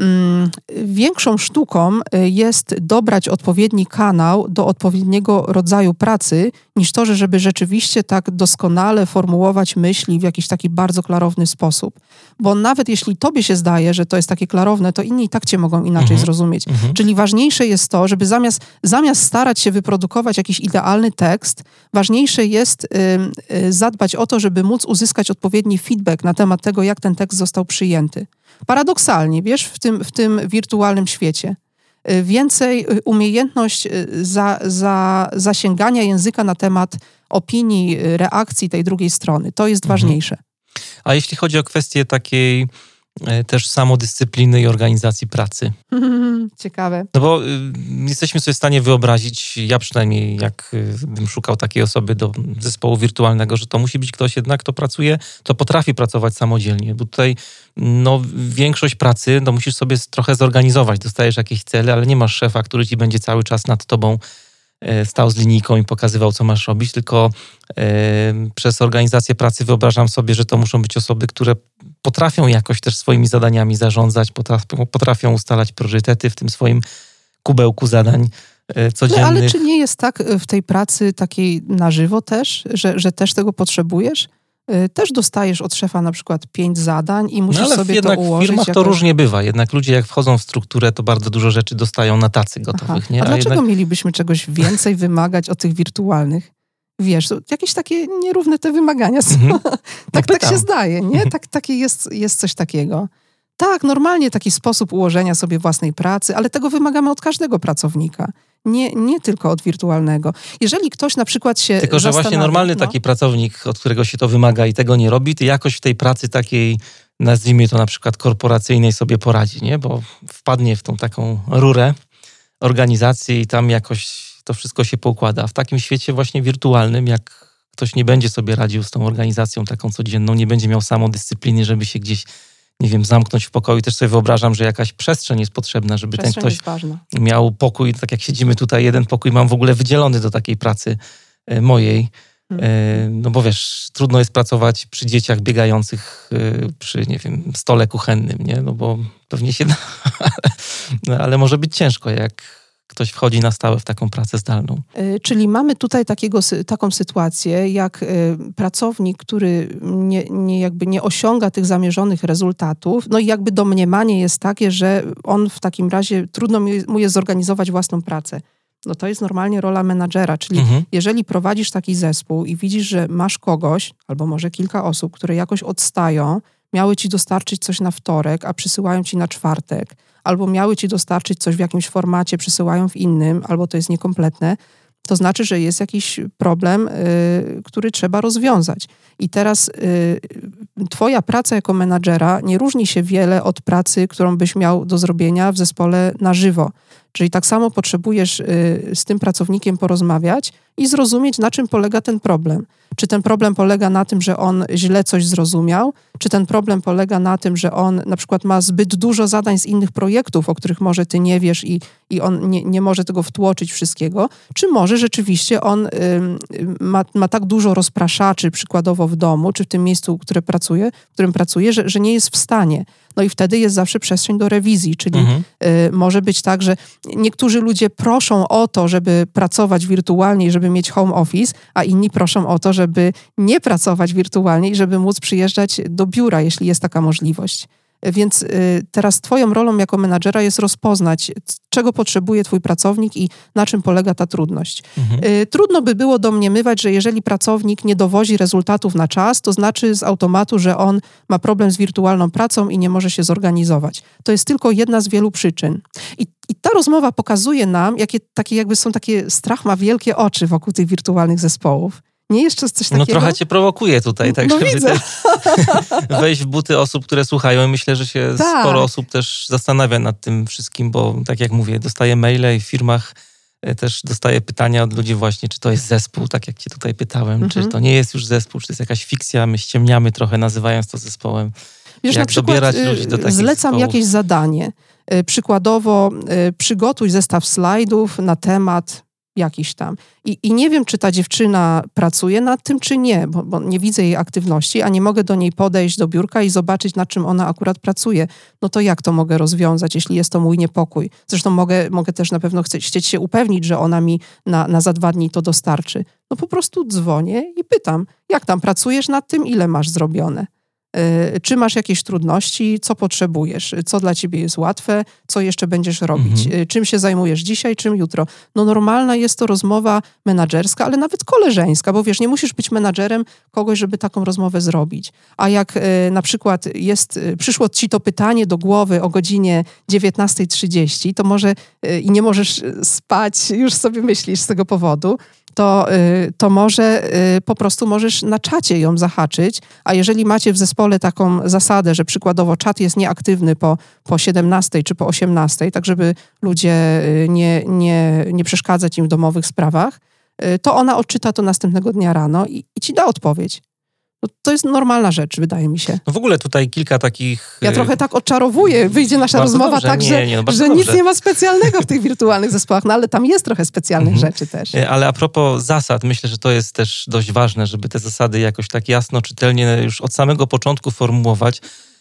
Mm, większą sztuką y, jest dobrać odpowiedni kanał do odpowiedniego rodzaju pracy, niż to, że żeby rzeczywiście tak doskonale formułować myśli w jakiś taki bardzo klarowny sposób. Bo nawet jeśli tobie się zdaje, że to jest takie klarowne, to inni i tak cię mogą inaczej mhm. zrozumieć. Mhm. Czyli ważniejsze jest to, żeby zamiast, zamiast starać się wyprodukować jakiś idealny tekst, ważniejsze jest y, y, zadbać o to, żeby móc uzyskać odpowiedni feedback na temat tego, jak ten tekst został przyjęty. Paradoksalnie, wiesz, w tym, w tym wirtualnym świecie. Y, więcej y, umiejętność y, za, za, zasięgania języka na temat opinii, reakcji tej drugiej strony. To jest mhm. ważniejsze. A jeśli chodzi o kwestię takiej też samodyscypliny i organizacji pracy. Ciekawe. No bo y, jesteśmy sobie w stanie wyobrazić, ja przynajmniej jak y, bym szukał takiej osoby do zespołu wirtualnego, że to musi być ktoś jednak, kto pracuje, to potrafi pracować samodzielnie, bo tutaj no, większość pracy no, musisz sobie trochę zorganizować, dostajesz jakieś cele, ale nie masz szefa, który ci będzie cały czas nad tobą E, stał z linijką i pokazywał, co masz robić, tylko e, przez organizację pracy wyobrażam sobie, że to muszą być osoby, które potrafią jakoś też swoimi zadaniami zarządzać, potrafią, potrafią ustalać priorytety w tym swoim kubełku zadań e, codziennych. ale czy nie jest tak w tej pracy takiej na żywo też, że, że też tego potrzebujesz? Y, też dostajesz od szefa na przykład pięć zadań i musisz no, ale sobie jednak to ułożyć. W firmach to różnie bywa. Jednak ludzie jak wchodzą w strukturę, to bardzo dużo rzeczy dostają na tacy gotowych. Aha. Nie? A, A dlaczego jednak... mielibyśmy czegoś więcej wymagać od tych wirtualnych? Wiesz, jakieś takie nierówne te wymagania są. Mhm. tak, no tak się zdaje, nie? Mhm. Tak, takie jest, jest coś takiego. Tak, normalnie taki sposób ułożenia sobie własnej pracy, ale tego wymagamy od każdego pracownika nie, nie tylko od wirtualnego. Jeżeli ktoś na przykład się. Tylko, że właśnie normalny no. taki pracownik, od którego się to wymaga i tego nie robi, to jakoś w tej pracy takiej, nazwijmy to na przykład korporacyjnej, sobie poradzi, nie? Bo wpadnie w tą taką rurę organizacji i tam jakoś to wszystko się poukłada. W takim świecie właśnie wirtualnym, jak ktoś nie będzie sobie radził z tą organizacją taką codzienną, nie będzie miał samodyscypliny, żeby się gdzieś nie wiem, zamknąć w pokoju. Też sobie wyobrażam, że jakaś przestrzeń jest potrzebna, żeby przestrzeń ten ktoś miał pokój. Tak jak siedzimy tutaj, jeden pokój mam w ogóle wydzielony do takiej pracy e, mojej. Hmm. No bo wiesz, trudno jest pracować przy dzieciach biegających e, przy, nie wiem, stole kuchennym, nie? No bo pewnie się da, no, ale może być ciężko, jak ktoś wchodzi na stałe w taką pracę zdalną. E, czyli mamy tutaj takiego, taką sytuację, jak e, pracownik, który nie, nie, jakby nie osiąga tych zamierzonych rezultatów, no i jakby domniemanie jest takie, że on w takim razie trudno mu jest zorganizować własną pracę. No to jest normalnie rola menadżera, czyli mhm. jeżeli prowadzisz taki zespół i widzisz, że masz kogoś, albo może kilka osób, które jakoś odstają, miały ci dostarczyć coś na wtorek, a przysyłają ci na czwartek, albo miały ci dostarczyć coś w jakimś formacie, przysyłają w innym, albo to jest niekompletne, to znaczy, że jest jakiś problem, y, który trzeba rozwiązać. I teraz y, Twoja praca jako menadżera nie różni się wiele od pracy, którą byś miał do zrobienia w zespole na żywo. Czyli tak samo potrzebujesz y, z tym pracownikiem porozmawiać i zrozumieć, na czym polega ten problem. Czy ten problem polega na tym, że on źle coś zrozumiał, czy ten problem polega na tym, że on na przykład ma zbyt dużo zadań z innych projektów, o których może ty nie wiesz i, i on nie, nie może tego wtłoczyć wszystkiego, czy może rzeczywiście on y, ma, ma tak dużo rozpraszaczy, przykładowo w domu, czy w tym miejscu, które pracuje, w którym pracuje, że, że nie jest w stanie. No i wtedy jest zawsze przestrzeń do rewizji, czyli mhm. y, może być tak, że niektórzy ludzie proszą o to, żeby pracować wirtualnie i żeby mieć home office, a inni proszą o to, żeby nie pracować wirtualnie i żeby móc przyjeżdżać do biura, jeśli jest taka możliwość. Więc teraz Twoją rolą jako menadżera jest rozpoznać, czego potrzebuje Twój pracownik i na czym polega ta trudność. Mhm. Trudno by było domniemywać, że jeżeli pracownik nie dowozi rezultatów na czas, to znaczy z automatu, że on ma problem z wirtualną pracą i nie może się zorganizować. To jest tylko jedna z wielu przyczyn. I, i ta rozmowa pokazuje nam, jakie takie jakby są takie, strach ma wielkie oczy wokół tych wirtualnych zespołów. Nie jeszcze coś no takiego? No trochę cię prowokuje tutaj, tak, no, żeby widzę. wejść w buty osób, które słuchają. I myślę, że się tak. sporo osób też zastanawia nad tym wszystkim, bo tak jak mówię, dostaję maile i w firmach e, też dostaję pytania od ludzi właśnie, czy to jest zespół, tak jak cię tutaj pytałem, mhm. czy to nie jest już zespół, czy to jest jakaś fikcja, my ściemniamy trochę nazywając to zespołem. Wiesz, jak na przykład ludzi do y, zlecam zespołów. jakieś zadanie. Y, przykładowo y, przygotuj zestaw slajdów na temat jakiś tam. I, I, nie wiem, czy ta dziewczyna pracuje nad tym, czy nie, bo, bo, nie widzę jej aktywności, a nie mogę do niej podejść do biurka i zobaczyć, nad czym ona akurat pracuje. No to jak to mogę rozwiązać, jeśli jest to mój niepokój? Zresztą mogę, mogę też na pewno chce, chcieć się upewnić, że ona mi na, na za dwa dni to dostarczy. No po prostu dzwonię i pytam, jak tam pracujesz nad tym, ile masz zrobione? Y, czy masz jakieś trudności, co potrzebujesz, co dla ciebie jest łatwe, co jeszcze będziesz robić, mhm. Y, czym się zajmujesz dzisiaj, czym jutro. No normalna jest to rozmowa menadżerska, ale nawet koleżeńska, bo wiesz, nie musisz być menadżerem kogoś, żeby taką rozmowę zrobić. A jak y, na przykład jest, przyszło ci to pytanie do głowy o godzinie 19.30, to może i nie możesz spać, już sobie myślisz z tego powodu, to, to może po prostu możesz na czacie ją zahaczyć, a jeżeli macie w zespole taką zasadę, że przykładowo czat jest nieaktywny po, po 17 czy po 18, tak żeby ludzie y, nie, nie, nie przeszkadzać im w domowych sprawach, to ona odczyta to następnego dnia rano i, i ci da odpowiedź. No, to jest normalna rzecz, wydaje mi się. No w ogóle tutaj kilka takich... Ja trochę tak odczarowuję. Wyjdzie nasza rozmowa dobrze. tak, nie, że, nie, no że nic nie ma specjalnego w tych wirtualnych zespołach, no ale tam jest trochę specjalnych mhm. rzeczy też. E, ale a propos zasad, myślę, że to jest też dość ważne, żeby te zasady jakoś tak jasno, czytelnie już od samego początku formułować.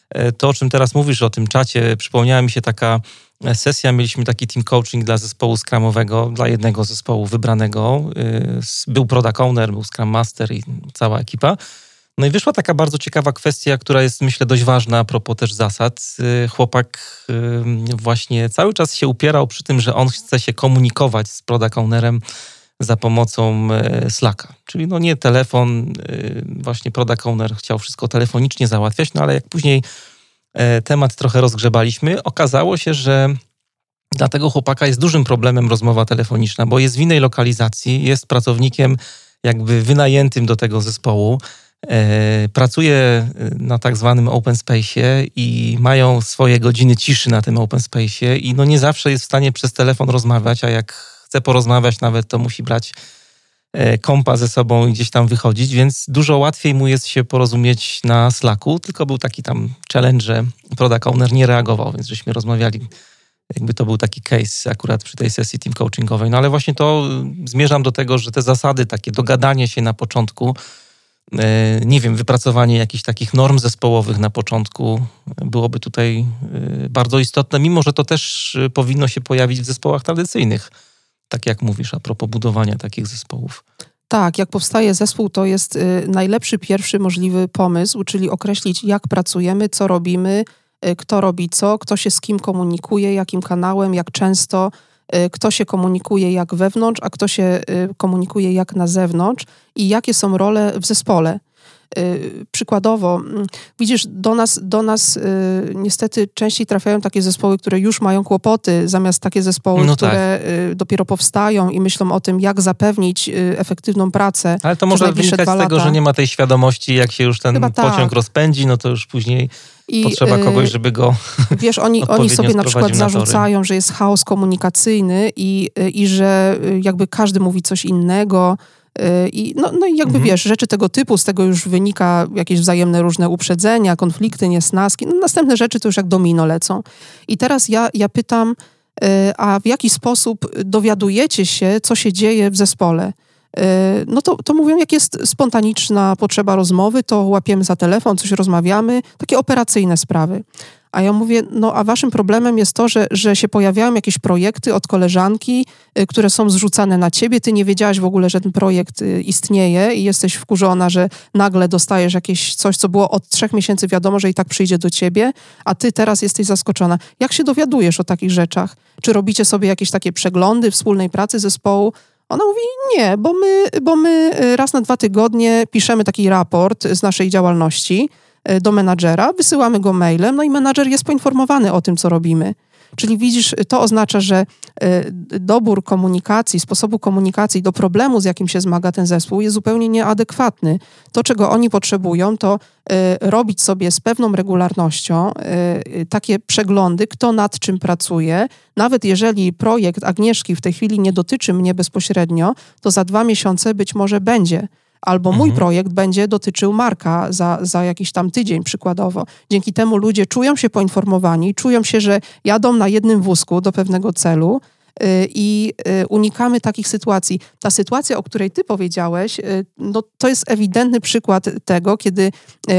E, to, o czym teraz mówisz, o tym czacie, przypomniała mi się taka sesja, mieliśmy taki team coaching dla zespołu scrumowego, dla jednego zespołu wybranego. E, był product owner, był scrum master i cała ekipa. No i wyszła taka bardzo ciekawa kwestia, która jest myślę dość ważna a propos też zasad. Y, chłopak y, właśnie cały czas się upierał przy tym, że on chce się komunikować z product ownerem za pomocą y, Slacka. Czyli no nie telefon, właśnie product owner chciał wszystko telefonicznie załatwiać, no ale jak później temat trochę rozgrzebaliśmy, okazało się, że dla tego chłopaka jest dużym problemem rozmowa telefoniczna, bo jest w innej lokalizacji, jest pracownikiem jakby wynajętym do tego zespołu, E, pracuje e, na tak zwanym open space i mają swoje godziny ciszy na tym open space i no nie zawsze jest w stanie przez telefon rozmawiać, a jak chce porozmawiać nawet, to musi brać e, kompa ze sobą i gdzieś tam wychodzić, więc dużo łatwiej mu jest się porozumieć na Slacku, tylko był taki tam challenge, że product owner nie reagował, więc żeśmy rozmawiali, jakby to był taki case akurat przy tej sesji team coachingowej. No ale właśnie to zmierzam do tego, że te zasady, takie dogadanie się na początku, nie wiem, wypracowanie jakichś takich norm zespołowych na początku byłoby tutaj e, bardzo istotne, mimo że to też e, powinno się pojawić w zespołach tradycyjnych, tak jak mówisz, a propos budowania takich zespołów. Tak, jak powstaje zespół, to jest najlepszy pierwszy możliwy pomysł, czyli określić, jak pracujemy, co robimy, kto robi co, kto się z kim komunikuje, jakim kanałem, jak często kto się komunikuje jak wewnątrz, a kto się y, komunikuje jak na zewnątrz i jakie są role w zespole. Y, przykładowo, mm, widzisz, do nas, do nas niestety częściej trafiają takie zespoły, które już mają kłopoty, zamiast takie zespoły, no które tak. dopiero powstają i myślą o tym, jak zapewnić efektywną pracę. Ale to może wynikać z tego, że nie ma tej świadomości, jak się już ten Chyba pociąg tak. rozpędzi, no to już później i, Potrzeba y, kogoś, żeby go. Wiesz, oni, oni sobie na przykład zarzucają, że jest chaos komunikacyjny i, y, i że y, jakby każdy mówi coś innego. I, no, no i jakby mhm. wiesz, rzeczy tego typu, z tego już wynika jakieś wzajemne różne uprzedzenia, konflikty, niesnaski. No, następne rzeczy to już jak domino lecą. I teraz ja, ja pytam, a w jaki sposób dowiadujecie się, co się dzieje w zespole? E, no to, to mówią, jak jest spontaniczna potrzeba rozmowy, to łapiemy za telefon, coś rozmawiamy, takie operacyjne sprawy. A ja mówię, no a waszym problemem jest to, że, że się pojawiają jakieś projekty od koleżanki, y, które są zrzucane na ciebie. Ty nie wiedziałaś w ogóle, że ten projekt y, istnieje i jesteś wkurzona, że nagle dostajesz jakieś coś, co było od trzech miesięcy wiadomo, że i tak przyjdzie do ciebie, a ty teraz jesteś zaskoczona. Jak się dowiadujesz o takich rzeczach? Czy robicie sobie jakieś takie przeglądy wspólnej pracy zespołu? Ona mówi, nie, bo my, bo my y, raz na dwa tygodnie piszemy taki raport z naszej działalności do menadżera, wysyłamy go mailem, no i menadżer jest poinformowany o tym, co robimy. Czyli widzisz, to oznacza, że e, dobór komunikacji, sposobu komunikacji do problemu, z jakim się zmaga ten zespół, jest zupełnie nieadekwatny. To, czego oni potrzebują, to e, robić sobie z pewną regularnością takie przeglądy, kto nad czym pracuje. Nawet jeżeli projekt Agnieszki w tej chwili nie dotyczy mnie bezpośrednio, to za dwa miesiące być może będzie albo mój mhm. projekt będzie dotyczył Marka za, za jakiś tam tydzień przykładowo. Dzięki temu ludzie czują się poinformowani, czują się, że jadą na jednym wózku do pewnego celu y, i y, unikamy takich sytuacji. Ta sytuacja, o której ty powiedziałeś, y, no, to jest ewidentny przykład tego, kiedy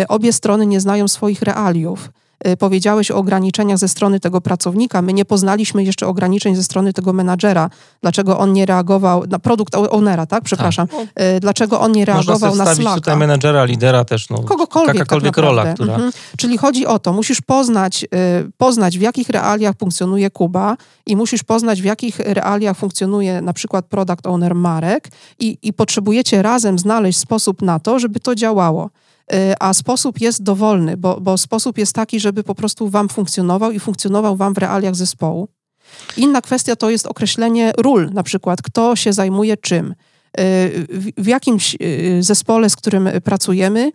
obie strony nie znają swoich realiów. Y, powiedziałeś o ograniczeniach ze strony tego pracownika. My nie poznaliśmy jeszcze ograniczeń ze strony tego menadżera. Dlaczego on nie reagował, na produkt ownera, tak? Przepraszam. Tak. Y, dlaczego on nie reagował Można na Slacka. tutaj menadżera, lidera też, no, Kogokolwiek jakakolwiek tak rola, która... Mhm. Czyli chodzi o to, musisz poznać, y, poznać w jakich realiach funkcjonuje Kuba i musisz poznać w jakich realiach funkcjonuje na przykład product owner Marek i, i potrzebujecie razem znaleźć sposób na to, żeby to działało. Y, a sposób jest dowolny, bo, bo sposób jest taki, żeby po prostu wam funkcjonował i funkcjonował wam w realiach zespołu. Inna kwestia to jest określenie ról, na przykład kto się zajmuje czym. Y, w jakimś y, zespole, z którym pracujemy,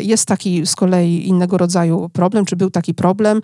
jest taki z kolei innego rodzaju problem, czy był taki problem.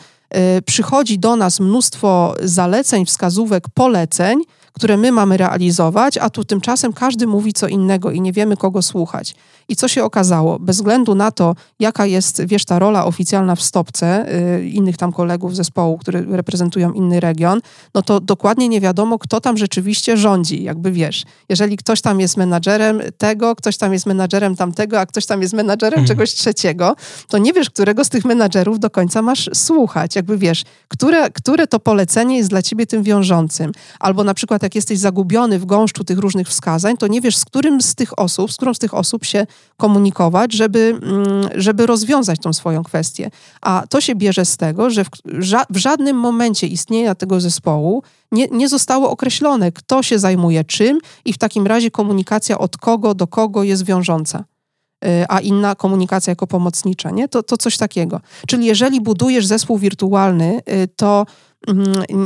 Przychodzi do nas mnóstwo zaleceń, wskazówek, poleceń, które my mamy realizować, a tu tymczasem każdy mówi co innego i nie wiemy, kogo słuchać. I co się okazało? Bez względu na to, jaka jest, wiesz, ta rola oficjalna w stopce y, innych tam kolegów zespołu, które reprezentują inny region, no to dokładnie nie wiadomo, kto tam rzeczywiście rządzi, jakby wiesz. Jeżeli ktoś tam jest menadżerem tego, ktoś tam jest menadżerem tamtego, a ktoś tam jest menadżerem hmm. czegoś trzeciego, to nie wiesz, którego z tych menadżerów do końca masz słuchać. Jakby wiesz, które, które to polecenie jest dla ciebie tym wiążącym. Albo na przykład jak jesteś zagubiony w gąszczu tych różnych wskazań, to nie wiesz, z którym z tych osób, z którą z tych osób się komunikować, żeby, mm, żeby rozwiązać tą swoją kwestię. A to się bierze z tego, że w, w żadnym momencie istnienia tego zespołu nie, nie zostało określone, kto się zajmuje czym i w takim razie komunikacja od kogo do kogo jest wiążąca y, a inna komunikacja jako pomocnicza, nie? To, to coś takiego. Czyli jeżeli budujesz zespół wirtualny, y, to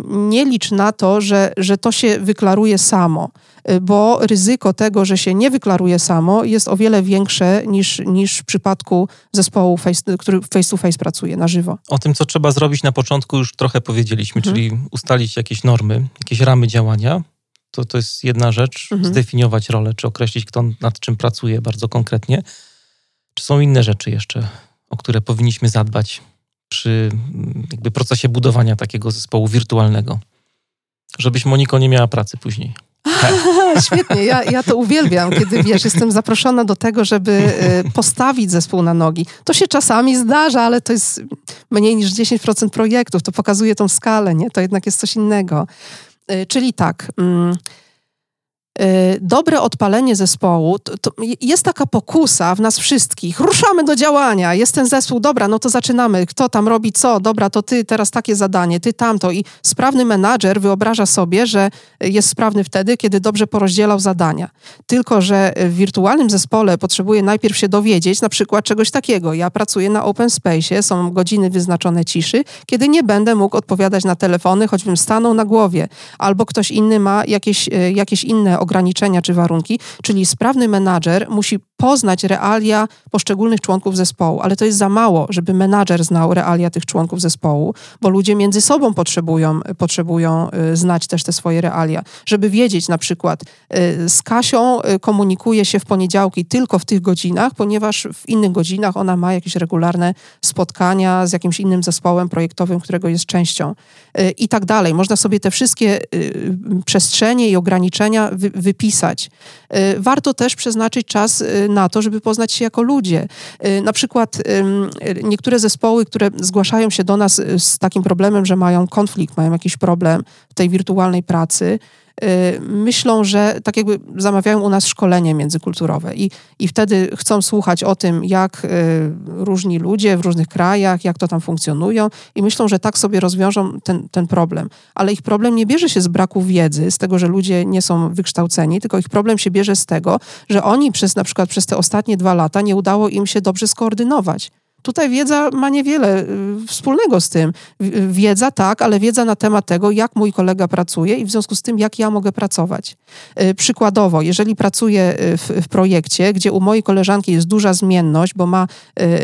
nie licz na to, że, że to się wyklaruje samo, y, bo ryzyko tego, że się nie wyklaruje samo, jest o wiele większe niż, niż w przypadku zespołu, face, który face to face pracuje na żywo. O tym, co trzeba zrobić na początku, już trochę powiedzieliśmy, mhm. czyli ustalić jakieś normy, jakieś ramy działania. To, to jest jedna rzecz, mhm. zdefiniować rolę, czy określić, kto nad czym pracuje bardzo konkretnie. Czy są inne rzeczy jeszcze, o które powinniśmy zadbać? Przy jakby procesie budowania takiego zespołu wirtualnego. Żebyś Moniko nie miała pracy później. Świetnie, ja, ja to uwielbiam, kiedy wiesz, jestem zaproszona do tego, żeby y, postawić zespół na nogi. To się czasami zdarza, ale to jest mniej niż 10% projektów, to pokazuje tą skalę, nie? To jednak jest coś innego. Y, czyli tak. Mm, dobre odpalenie zespołu, to, to, jest taka pokusa w nas wszystkich. Ruszamy do działania, jest ten zespół, dobra, no to zaczynamy. Kto tam robi co? Dobra, to ty teraz takie zadanie, ty tamto. I sprawny menadżer wyobraża sobie, że jest sprawny wtedy, kiedy dobrze porozdzielał zadania. Tylko, że w wirtualnym zespole potrzebuje najpierw się dowiedzieć na przykład czegoś takiego. Ja pracuję na open space, są godziny wyznaczone ciszy, kiedy nie będę mógł odpowiadać na telefony, choćbym stanął na głowie. Albo ktoś inny ma jakieś, y, jakieś inne ograniczenia czy warunki, czyli sprawny menadżer musi poznać realia poszczególnych członków zespołu, ale to jest za mało, żeby menadżer znał realia tych członków zespołu, bo ludzie między sobą potrzebują, potrzebują y, znać też te swoje realia, żeby wiedzieć na przykład y, z Kasią y, komunikuje się w poniedziałki tylko w tych godzinach, ponieważ w innych godzinach ona ma jakieś regularne spotkania z jakimś innym zespołem projektowym, którego jest częścią. I tak dalej. Można sobie te wszystkie przestrzenie i ograniczenia wypisać. Warto też przeznaczyć czas na to, żeby poznać się jako ludzie. Na przykład niektóre zespoły, które zgłaszają się do nas z takim problemem, że mają konflikt, mają jakiś problem w tej wirtualnej pracy, Y, myślą, że tak jakby zamawiają u nas szkolenie międzykulturowe i, i wtedy chcą słuchać o tym, jak y, różni ludzie w różnych krajach, jak to tam funkcjonują i myślą, że tak sobie rozwiążą ten, ten problem. Ale ich problem nie bierze się z braku wiedzy, z tego, że ludzie nie są wykształceni, tylko ich problem się bierze z tego, że oni przez na przykład przez te ostatnie dwa lata nie udało im się dobrze skoordynować. Tutaj wiedza ma niewiele y, wspólnego z tym. Wiedza tak, ale wiedza na temat tego, jak mój kolega pracuje i w związku z tym, jak ja mogę pracować. Y, przykładowo, jeżeli pracuję y, w, w projekcie, gdzie u mojej koleżanki jest duża zmienność, bo ma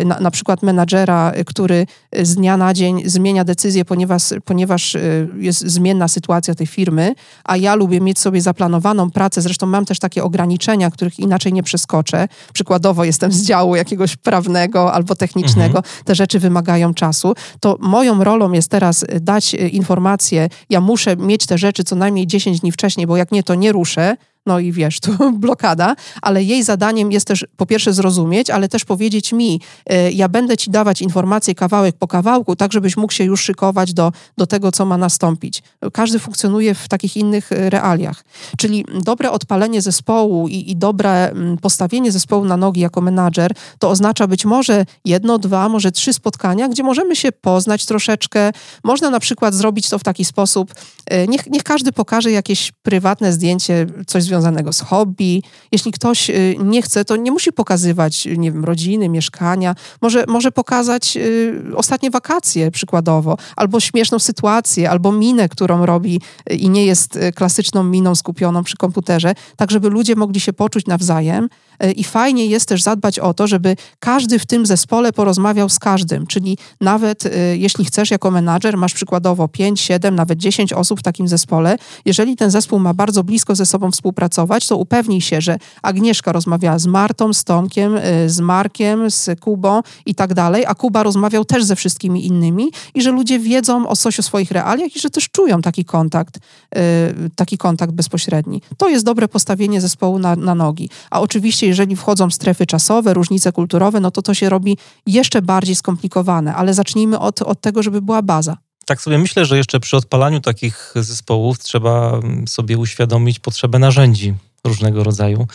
na, na, przykład menadżera, który z dnia na dzień zmienia decyzję, ponieważ, ponieważ jest zmienna sytuacja tej firmy, a ja lubię mieć sobie zaplanowaną pracę, zresztą mam też takie ograniczenia, których inaczej nie przeskoczę. Przykładowo jestem z działu jakiegoś prawnego albo technicznego, technicznego, mhm. te rzeczy wymagają czasu, to moją rolą jest teraz y, dać y, informację, ja muszę mieć te rzeczy co najmniej 10 dni wcześniej, bo jak nie, to nie ruszę, no i wiesz, tu blokada, ale jej zadaniem jest też po pierwsze zrozumieć, ale też powiedzieć mi, y, ja będę ci dawać informacje kawałek po kawałku, tak żebyś mógł się już szykować do, do tego, co ma nastąpić. Każdy funkcjonuje w takich innych y, realiach. Czyli dobre odpalenie zespołu i, i dobre mm, postawienie zespołu na nogi jako menadżer, to oznacza być może jedno, dwa, może trzy spotkania, gdzie możemy się poznać troszeczkę. Można na przykład zrobić to w taki sposób, y, niech, niech każdy pokaże jakieś prywatne zdjęcie, coś związane związanego z hobby. Jeśli ktoś y, nie chce, to nie musi pokazywać, nie wiem, rodziny, mieszkania. Może, może pokazać y, ostatnie wakacje przykładowo, albo śmieszną sytuację, albo minę, którą robi y, i nie jest klasyczną miną skupioną przy komputerze, tak żeby ludzie mogli się poczuć nawzajem. I fajnie jest też zadbać o to, żeby każdy w tym zespole porozmawiał z każdym, czyli nawet jeśli chcesz jako menadżer, masz przykładowo 5, 7, nawet 10 osób w takim zespole, jeżeli ten zespół ma bardzo blisko ze sobą współpracować, pracować, to upewnij się, że Agnieszka rozmawiała z Martą, z Tomkiem, y, z Markiem, z Kubą i tak dalej, a Kuba rozmawiał też ze wszystkimi innymi i że ludzie wiedzą o coś o swoich realiach i że też czują taki kontakt, y, taki kontakt bezpośredni. To jest dobre postawienie zespołu na, na nogi. A oczywiście, jeżeli wchodzą strefy czasowe, różnice kulturowe, no to to się robi jeszcze bardziej skomplikowane, ale zacznijmy od, od tego, żeby była baza. Tak sobie myślę, że jeszcze przy odpalaniu takich zespołów trzeba mm, sobie uświadomić potrzebę narzędzi różnego rodzaju,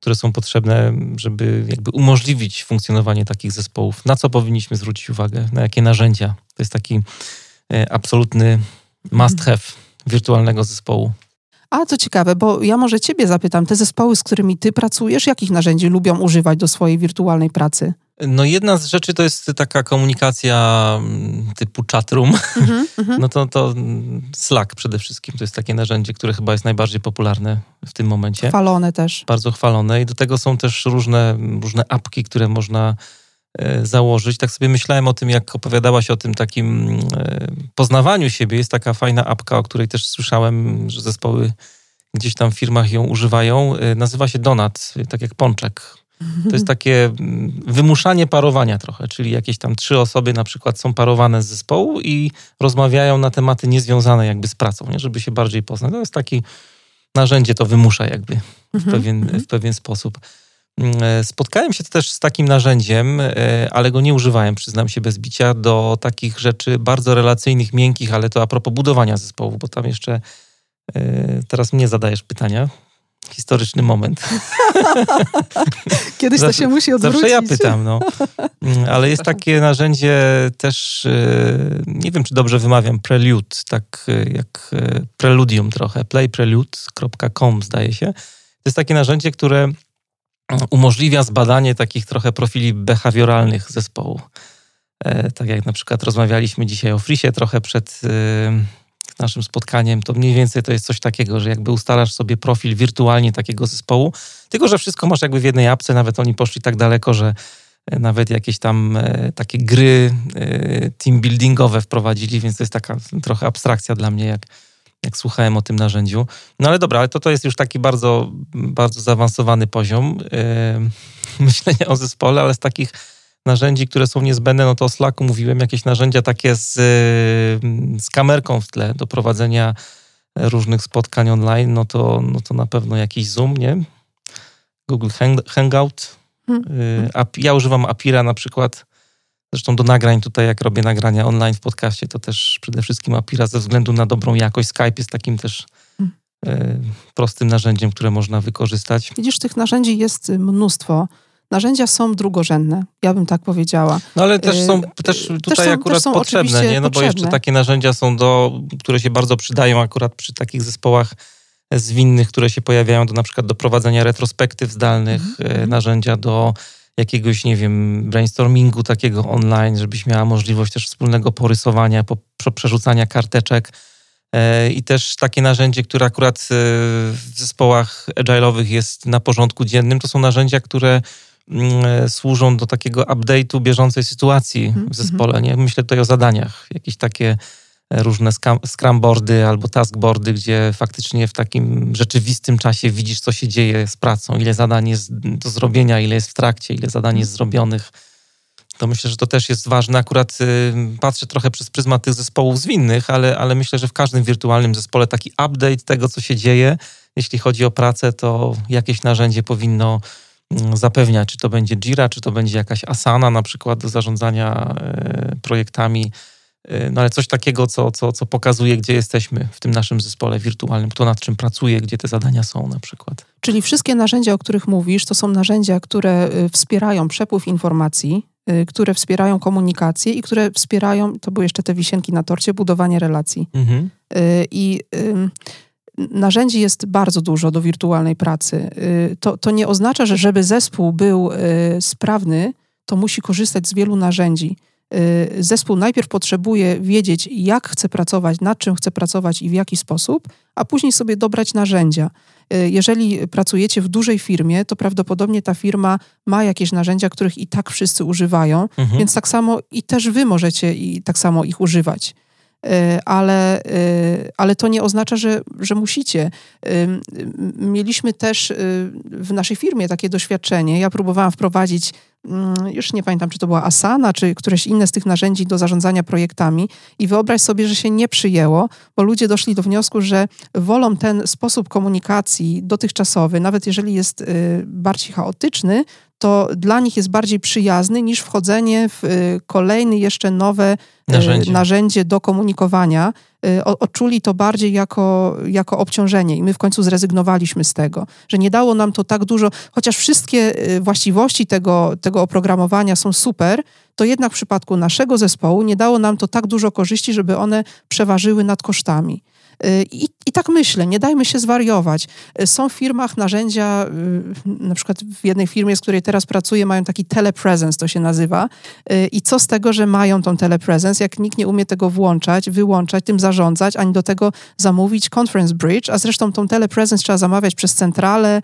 które są potrzebne, żeby jakby umożliwić funkcjonowanie takich zespołów. Na co powinniśmy zwrócić uwagę? Na jakie narzędzia? To jest taki e, absolutny must have wirtualnego zespołu. A co ciekawe, bo ja może ciebie zapytam, te zespoły, z którymi ty pracujesz, jakich narzędzi lubią używać do swojej wirtualnej pracy? No jedna z rzeczy to jest taka komunikacja mm, typu chatroom. Mm -hmm, no to, to Slack przede wszystkim to jest takie narzędzie, które chyba jest najbardziej popularne w tym momencie. Chwalone też. Bardzo chwalone i do tego są też różne, różne apki, które można e, założyć. Tak sobie myślałem o tym, jak opowiadałaś o tym takim e, poznawaniu siebie. Jest taka fajna apka, o której też słyszałem, że zespoły gdzieś tam w firmach ją używają. E, nazywa się Donat, tak jak pączek to jest takie mm, wymuszanie parowania trochę, czyli jakieś tam trzy osoby na przykład są parowane z zespołu i rozmawiają na tematy niezwiązane jakby z pracą, nie? żeby się bardziej poznać. To jest taki narzędzie, to wymusza jakby w mhm, pewien, mhm. w pewien sposób. Mm, e, spotkałem się też z takim narzędziem, e, ale go nie używałem, przyznam się bez bicia, do takich rzeczy bardzo relacyjnych, miękkich, ale to a propos budowania zespołu, bo tam jeszcze e, teraz mnie zadajesz pytania, historyczny moment. Kiedyś to się musi odwrócić. Zawsze ja pytam, no. Mm, ale jest takie narzędzie też, y, nie wiem, czy dobrze wymawiam, Prelude, tak y, jak y, Preludium trochę, playprelude.com zdaje się. To jest takie narzędzie, które mm, umożliwia zbadanie takich trochę profili behawioralnych zespołu. E, tak jak na przykład rozmawialiśmy dzisiaj o Frisie trochę przed naszym spotkaniem, to mniej więcej to jest coś takiego, że jakby ustalasz sobie profil wirtualnie takiego zespołu, tylko że wszystko masz jakby w jednej apce, nawet oni poszli tak daleko, że e, nawet jakieś tam e, takie gry e, team buildingowe wprowadzili, więc to jest taka trochę abstrakcja dla mnie, jak, jak słuchałem o tym narzędziu. No ale dobra, ale to, to jest już taki bardzo, bardzo zaawansowany poziom myślenia o zespole, ale z takich narzędzi, które są niezbędne, no to o Slacku mówiłem, jakieś narzędzia takie z, z kamerką w tle do prowadzenia różnych spotkań online, no to, no to na pewno jakiś Zoom, nie? Google Hang, Hangout, Hmm. Ja używam Apira na przykład. Zresztą do nagrań tutaj, jak robię nagrania online w podcaście, to też przede wszystkim Apira ze względu na dobrą jakość. Skype jest takim też hmm. prostym narzędziem, które można wykorzystać. Widzisz, tych narzędzi jest mnóstwo. Narzędzia są drugorzędne, ja bym tak powiedziała. No ale też są też tutaj też są, akurat też potrzebne, nie? No potrzebne. bo jeszcze takie narzędzia są do, które się bardzo przydają akurat przy takich zespołach zwinnych, które się pojawiają do na przykład do prowadzenia retrospektyw zdalnych, mm-hmm. narzędzia do jakiegoś, nie wiem, brainstormingu takiego online, żebyś miała możliwość też wspólnego porysowania, po, przerzucania karteczek. E, I też takie narzędzie, które akurat e, w zespołach agile'owych jest na porządku dziennym, to są narzędzia, które mm, służą do takiego update'u bieżącej sytuacji w mhm. zespole. Nie? Myślę tutaj o zadaniach, jakieś takie różne scrumboardy albo taskboardy, gdzie faktycznie w takim rzeczywistym czasie widzisz, co się dzieje z pracą, ile zadań jest do zrobienia, ile jest w trakcie, ile zadań jest zrobionych. To myślę, że to też jest ważne. Akurat y, patrzę trochę przez pryzmat tych zespołów zwinnych, ale, ale myślę, że w każdym wirtualnym zespole taki update tego, co się dzieje, jeśli chodzi o pracę, to jakieś narzędzie powinno mm, zapewniać, czy to będzie Jira, czy to będzie jakaś Asana na przykład do zarządzania y, projektami Y, no ale coś takiego, co, co, co pokazuje, gdzie jesteśmy w tym naszym zespole wirtualnym, kto nad czym pracuje, gdzie te zadania są na przykład. Czyli wszystkie narzędzia, o których mówisz, to są narzędzia, które y, wspierają przepływ informacji, y, które wspierają komunikację i które wspierają, to były jeszcze te wisienki na torcie, budowanie relacji. Mhm. I narzędzi jest bardzo dużo do wirtualnej pracy. To, to nie oznacza, że żeby zespół był sprawny, to musi korzystać z wielu narzędzi. Y, zespół najpierw potrzebuje wiedzieć, jak chce pracować, nad czym chce pracować i w jaki sposób, a później sobie dobrać narzędzia. Y, jeżeli pracujecie w dużej firmie, to prawdopodobnie ta firma ma jakieś narzędzia, których i tak wszyscy używają, mhm. więc tak samo i też wy możecie i tak samo ich używać. Y, ale, ale to nie oznacza, że, że musicie. Mieliśmy też w naszej firmie takie doświadczenie. Ja próbowałam wprowadzić Mm, już nie pamiętam, czy to była Asana, czy któreś inne z tych narzędzi do zarządzania projektami i wyobraź sobie, że się nie przyjęło, bo ludzie doszli do wniosku, że wolą ten sposób komunikacji dotychczasowy, nawet jeżeli jest y, bardziej chaotyczny, to dla nich jest bardziej przyjazny niż wchodzenie w y, kolejne jeszcze nowe y, narzędzie, narzędzie do komunikowania. Y, odczuli to bardziej jako, jako obciążenie i my w końcu zrezygnowaliśmy z tego, że nie dało nam to tak dużo, chociaż wszystkie właściwości tego, tego oprogramowania są super, to jednak w przypadku naszego zespołu nie dało nam to tak dużo korzyści, żeby one przeważyły nad kosztami. I, I tak myślę, nie dajmy się zwariować. Y, są w firmach narzędzia, y, na przykład w jednej firmie, z której teraz pracuję, mają taki telepresence, to się nazywa. I co z tego, że mają tą telepresence, jak nikt nie umie tego włączać, wyłączać, tym zarządzać, ani do tego zamówić conference bridge, a zresztą tą telepresence trzeba zamawiać przez centralę,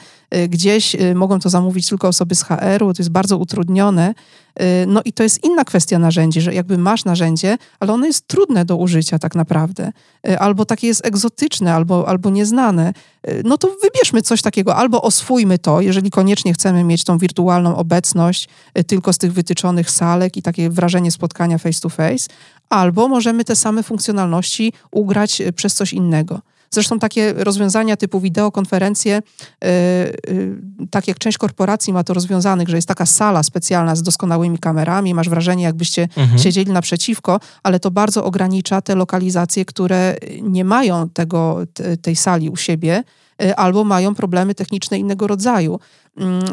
gdzieś mogą to zamówić tylko osoby z HR-u, to jest bardzo utrudnione. Y, no i to jest inna kwestia narzędzi, że jakby masz narzędzie, ale ono jest trudne do użycia tak naprawdę, y, albo takie jest egzotyczne, albo, albo nieznane. Y, no to wybierzmy coś takiego, albo oswójmy to, jeżeli koniecznie chcemy mieć tą wirtualną obecność tylko z tych wytyczonych salek i takie wrażenie spotkania face to face, albo możemy te same funkcjonalności ugrać przez coś innego. Zresztą takie rozwiązania typu wideokonferencje, yy, yy, tak jak część korporacji ma to rozwiązanych, że jest taka sala specjalna z doskonałymi kamerami, masz wrażenie, jakbyście mhm. siedzieli naprzeciwko, ale to bardzo ogranicza te lokalizacje, które nie mają tego, tej sali u siebie y, albo mają problemy techniczne innego rodzaju. Mm,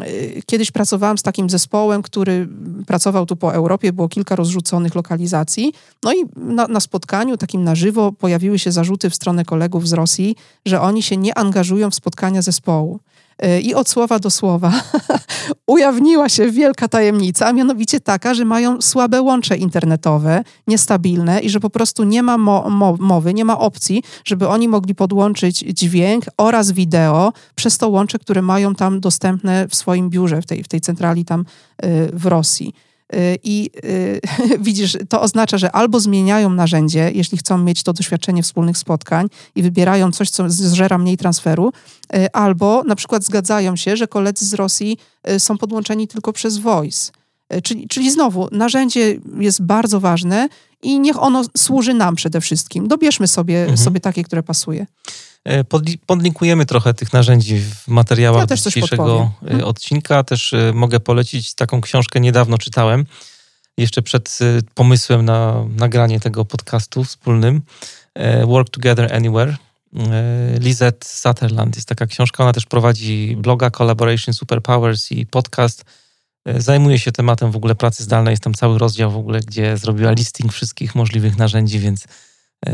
kiedyś pracowałam z takim zespołem, który pracował tu po Europie, było kilka rozrzuconych lokalizacji. No i na, na, spotkaniu takim na żywo pojawiły się zarzuty w stronę kolegów z Rosji, że oni się nie angażują w spotkania zespołu. Y, I od słowa do słowa ujawniła się wielka tajemnica, a mianowicie taka, że mają słabe łącze internetowe, niestabilne i że po prostu nie ma mo mo mowy, nie ma opcji, żeby oni mogli podłączyć dźwięk oraz wideo przez to łącze, które mają tam dostępne w swoim biurze, w tej, w tej centrali tam y, w Rosji. Y, I y, widzisz, to oznacza, że albo zmieniają narzędzie, jeśli chcą mieć to doświadczenie wspólnych spotkań i wybierają coś, co zżera mniej transferu, y, albo na przykład zgadzają się, że koledzy z Rosji są podłączeni tylko przez voice. Czyli, czyli znowu, narzędzie jest bardzo ważne i niech ono służy nam przede wszystkim. Dobierzmy sobie, mhm. sobie takie, które pasuje. Podlinkujemy trochę tych narzędzi w materiałach ja dzisiejszego mhm. odcinka. Też mogę polecić taką książkę, niedawno czytałem, jeszcze przed pomysłem na nagranie tego podcastu wspólnym. Work Together Anywhere E, Lizette Sutherland. Jest taka książka, ona też prowadzi bloga Collaboration Superpowers i podcast. E, zajmuje się tematem w ogóle pracy zdalnej. Jest tam cały rozdział w ogóle, gdzie zrobiła listing wszystkich możliwych narzędzi, więc e,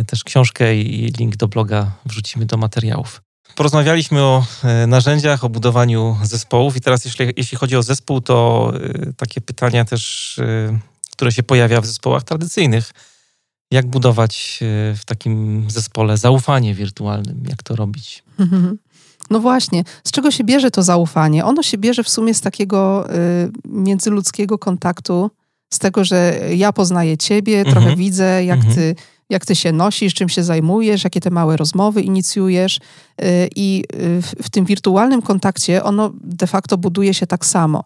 też książkę i link do bloga wrzucimy do materiałów. Porozmawialiśmy o narzędziach, o budowaniu zespołów i teraz jeśli, jeśli chodzi o zespół, to takie pytania też, które się pojawia w zespołach tradycyjnych jak budować e, w takim zespole zaufanie wirtualnym? Jak to robić? No właśnie, z czego się bierze to zaufanie? Ono się bierze w sumie z takiego y, międzyludzkiego kontaktu, z tego, że ja poznaję ciebie, mhm. trochę widzę, jak mhm. ty jak ty się nosisz, czym się zajmujesz, jakie te małe rozmowy inicjujesz. Y, I w, w tym wirtualnym kontakcie ono de facto buduje się tak samo.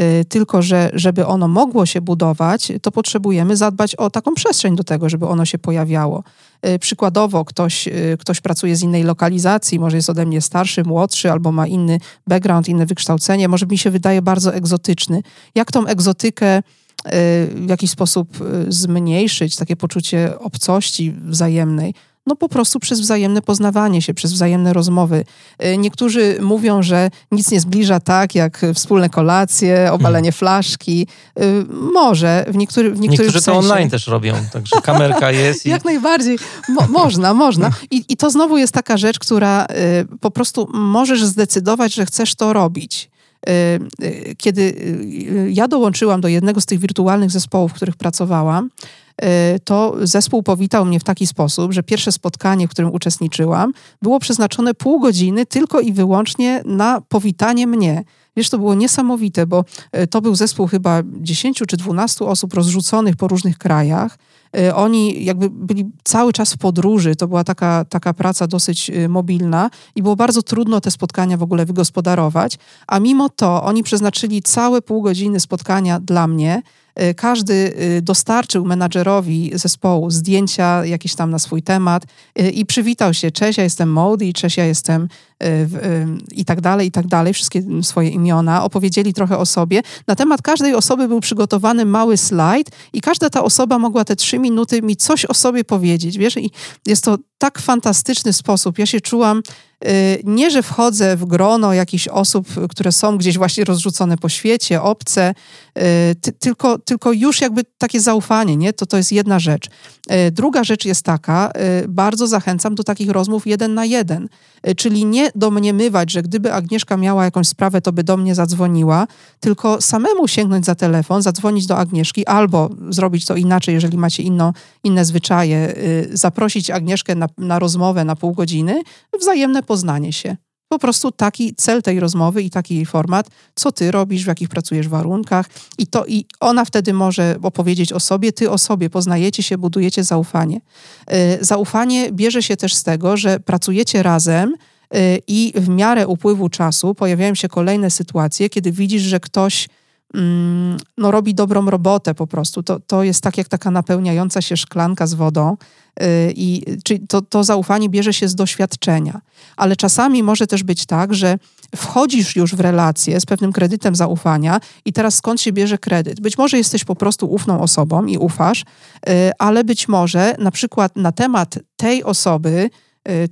Y, tylko że żeby ono mogło się budować, to potrzebujemy zadbać o taką przestrzeń do tego, żeby ono się pojawiało. Y, przykładowo ktoś, y, ktoś pracuje z innej lokalizacji, może jest ode mnie starszy, młodszy, albo ma inny background, inne wykształcenie, może mi się wydaje bardzo egzotyczny. Jak tą egzotykę w jakiś sposób zmniejszyć, takie poczucie obcości wzajemnej? No po prostu przez wzajemne poznawanie się, przez wzajemne rozmowy. Y, niektórzy mówią, że nic nie zbliża tak, jak wspólne kolacje, obalenie hmm. flaszki. Y, może w, niektóry, w niektórych Niektórzy sensie... to online też robią, także kamerka jest. I... jak najbardziej. Mo można, można. I, I to znowu jest taka rzecz, która y, po prostu możesz zdecydować, że chcesz to robić kiedy ja dołączyłam do jednego z tych wirtualnych zespołów, w których pracowałam, Y, to zespół powitał mnie w taki sposób, że pierwsze spotkanie, w którym uczestniczyłam, było przeznaczone pół godziny tylko i wyłącznie na powitanie mnie. Wiesz, to było niesamowite, bo y, to był zespół chyba 10 czy 12 osób rozrzuconych po różnych krajach. Y, oni jakby byli cały czas w podróży, to była taka, taka praca dosyć mobilna i było bardzo trudno te spotkania w ogóle wygospodarować, a mimo to oni przeznaczyli całe pół godziny spotkania dla mnie. Każdy dostarczył menadżerowi zespołu zdjęcia jakieś tam na swój temat i przywitał się, cześć, ja jestem Modi, cześć, ja jestem i tak dalej, i tak dalej, wszystkie swoje imiona, opowiedzieli trochę o sobie. Na temat każdej osoby był przygotowany mały slajd i każda ta osoba mogła te trzy minuty mi coś o sobie powiedzieć, wiesz, i jest to tak fantastyczny sposób. Ja się czułam Y, nie, że wchodzę w grono jakichś osób, które są gdzieś właśnie rozrzucone po świecie, obce, y, ty, tylko, tylko już jakby takie zaufanie, nie? To, to jest jedna rzecz. Y, druga rzecz jest taka, bardzo zachęcam do takich rozmów jeden na jeden, czyli nie domniemywać, że gdyby Agnieszka miała jakąś sprawę, to by do mnie zadzwoniła, tylko samemu sięgnąć za telefon, zadzwonić do Agnieszki albo zrobić to inaczej, jeżeli macie inno, inne zwyczaje, zaprosić Agnieszkę na, na rozmowę na pół godziny, wzajemne poznanie się. Po prostu taki cel tej rozmowy i taki format, co ty robisz, w jakich pracujesz warunkach, i to i ona wtedy może opowiedzieć o sobie, ty o sobie, poznajecie się, budujecie zaufanie. Y, zaufanie bierze się też z tego, że pracujecie razem y, i w miarę upływu czasu pojawiają się kolejne sytuacje, kiedy widzisz, że ktoś no, robi dobrą robotę po prostu. To, to jest tak jak taka napełniająca się szklanka z wodą. Y, I czyli to, to zaufanie bierze się z doświadczenia. Ale czasami może też być tak, że wchodzisz już w relację z pewnym kredytem zaufania i teraz skąd się bierze kredyt? Być może jesteś po prostu ufną osobą i ufasz, y, ale być może na przykład na temat tej osoby,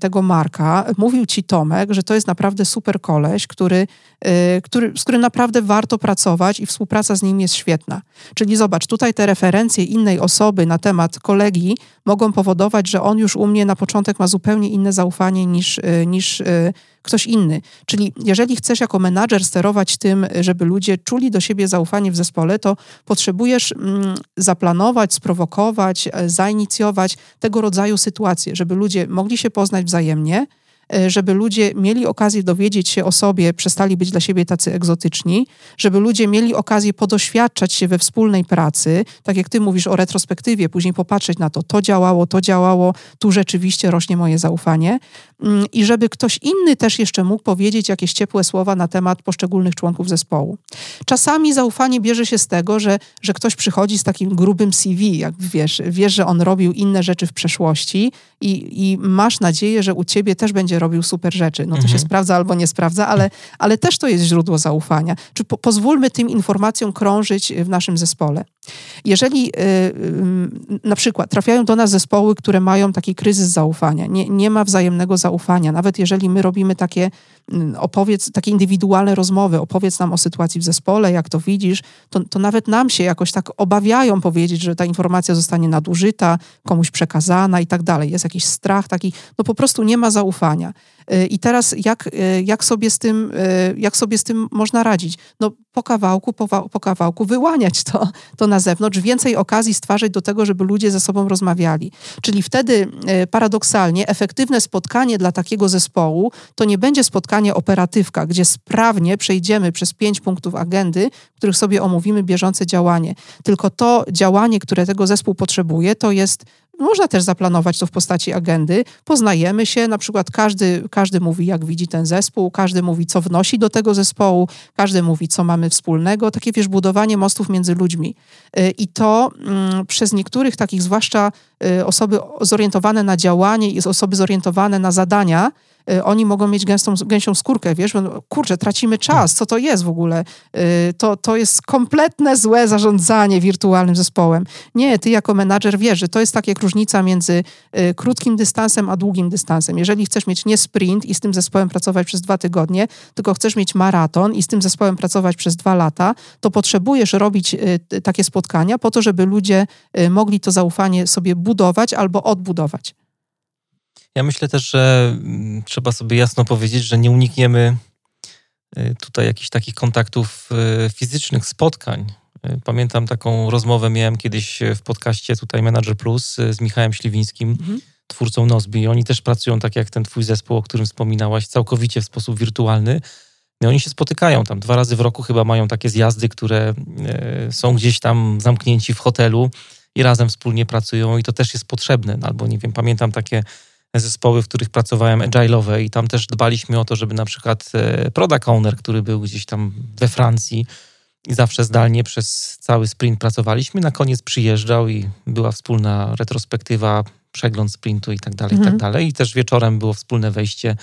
tego Marka, mówił ci Tomek, że to jest naprawdę super koleś, który Y, który, z którym naprawdę warto pracować i współpraca z nim jest świetna. Czyli zobacz, tutaj te referencje innej osoby na temat kolegi mogą powodować, że on już u mnie na początek ma zupełnie inne zaufanie niż, y, niż y, ktoś inny. Czyli jeżeli chcesz jako menadżer sterować tym, żeby ludzie czuli do siebie zaufanie w zespole, to potrzebujesz mm, zaplanować, sprowokować, e, zainicjować tego rodzaju sytuacje, żeby ludzie mogli się poznać wzajemnie, E, żeby ludzie mieli okazję dowiedzieć się o sobie, przestali być dla siebie tacy egzotyczni, żeby ludzie mieli okazję podoświadczać się we wspólnej pracy, tak jak ty mówisz o retrospektywie, później popatrzeć na to, to działało, to działało, tu rzeczywiście rośnie moje zaufanie. Mm, i żeby ktoś inny też jeszcze mógł powiedzieć jakieś ciepłe słowa na temat poszczególnych członków zespołu. Czasami zaufanie bierze się z tego, że, że ktoś przychodzi z takim grubym CV, jak wiesz, wiesz, że on robił inne rzeczy w przeszłości i, i masz nadzieję, że u ciebie też będzie robił super rzeczy. No to mhm. się sprawdza albo nie sprawdza, ale, ale też to jest źródło zaufania. Czy po, pozwólmy tym informacjom krążyć w naszym zespole. Jeżeli y, y, na przykład trafiają do nas zespoły, które mają taki kryzys zaufania, nie, nie ma wzajemnego zaufania, nawet jeżeli my robimy takie opowiedz, takie indywidualne rozmowy, opowiedz nam o sytuacji w zespole, jak to widzisz, to, to nawet nam się jakoś tak obawiają powiedzieć, że ta informacja zostanie nadużyta, komuś przekazana i tak dalej. Jest jakiś strach taki, no po prostu nie ma zaufania. Y, I teraz jak, jak, sobie z tym, jak sobie z tym można radzić? No po kawałku, po, po kawałku wyłaniać to, to na zewnątrz, więcej okazji stwarzać do tego, żeby ludzie ze sobą rozmawiali. Czyli wtedy paradoksalnie efektywne spotkanie dla takiego zespołu to nie będzie spotkanie operatywka, gdzie sprawnie przejdziemy przez pięć punktów agendy, w których sobie omówimy bieżące działanie. Tylko to działanie, które tego zespół potrzebuje, to jest można też zaplanować to w postaci agendy. Poznajemy się, na przykład każdy, każdy mówi, jak widzi ten zespół, każdy mówi, co wnosi do tego zespołu, każdy mówi, co mamy wspólnego. Takie, wiesz, budowanie mostów między ludźmi. Y, I to mm, przez niektórych takich, zwłaszcza y, osoby zorientowane na działanie i osoby zorientowane na zadania, oni mogą mieć gęstą, gęsią skórkę, wiesz, kurczę, tracimy czas, co to jest w ogóle? Y, to, to jest kompletne złe zarządzanie wirtualnym zespołem. Nie, ty jako menadżer wiesz, że to jest tak jak różnica między y, krótkim dystansem a długim dystansem. Jeżeli chcesz mieć nie sprint i z tym zespołem pracować przez dwa tygodnie, tylko chcesz mieć maraton i z tym zespołem pracować przez dwa lata, to potrzebujesz robić takie spotkania po to, żeby ludzie mogli to zaufanie sobie budować albo odbudować. Ja myślę też, że mm, trzeba sobie jasno powiedzieć, że nie unikniemy y, tutaj jakichś takich kontaktów y, fizycznych, spotkań. Y, pamiętam taką rozmowę miałem kiedyś w podcaście tutaj Manager Plus z Michałem Śliwińskim, mhm. twórcą Nozbi. Oni też pracują tak jak ten twój zespół, o którym wspominałaś, całkowicie w sposób wirtualny. I oni się spotykają tam dwa razy w roku, chyba mają takie zjazdy, które są gdzieś tam zamknięci w hotelu i razem wspólnie pracują i to też jest potrzebne. No, albo nie wiem, pamiętam takie zespoły, w których pracowałem, agile'owe i tam też dbaliśmy o to, żeby na przykład e, product owner, który był gdzieś tam we Francji i zawsze zdalnie przez cały sprint pracowaliśmy, na koniec przyjeżdżał i była wspólna retrospektywa, przegląd sprintu i tak dalej, mhm. i tak mhm. dalej. I też wieczorem było wspólne wejście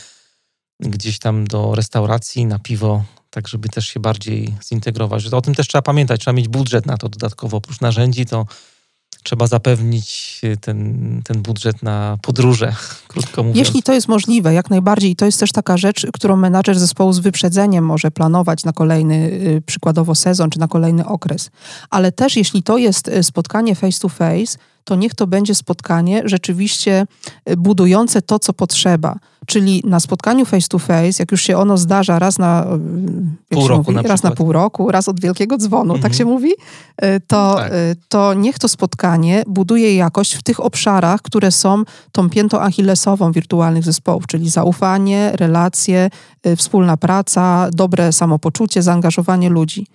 gdzieś tam do restauracji na piwo, tak żeby też się bardziej zintegrować. O tym też trzeba pamiętać, trzeba mieć budżet na to dodatkowo. Oprócz narzędzi to trzeba zapewnić ten, ten budżet na podróże, krótko mówiąc. Jeśli to jest możliwe, jak najbardziej. I to jest też taka rzecz, którą menadżer zespołu z wyprzedzeniem może planować na kolejny y, przykładowo sezon, czy na kolejny okres. Ale też jeśli to jest y, spotkanie face to face, to niech to będzie spotkanie rzeczywiście y, budujące to, co potrzeba. Czyli na spotkaniu face to face, jak już się ono zdarza raz na y, pół roku, mówi, na raz na pół roku, raz od wielkiego dzwonu, tak mhm. tak się mówi, y, to, tak. to niech to spotkanie buduje jakość w tych obszarach, które są tą piętą achillesową wirtualnych zespołów, czyli zaufanie, relacje, wspólna praca, dobre samopoczucie, zaangażowanie ludzi.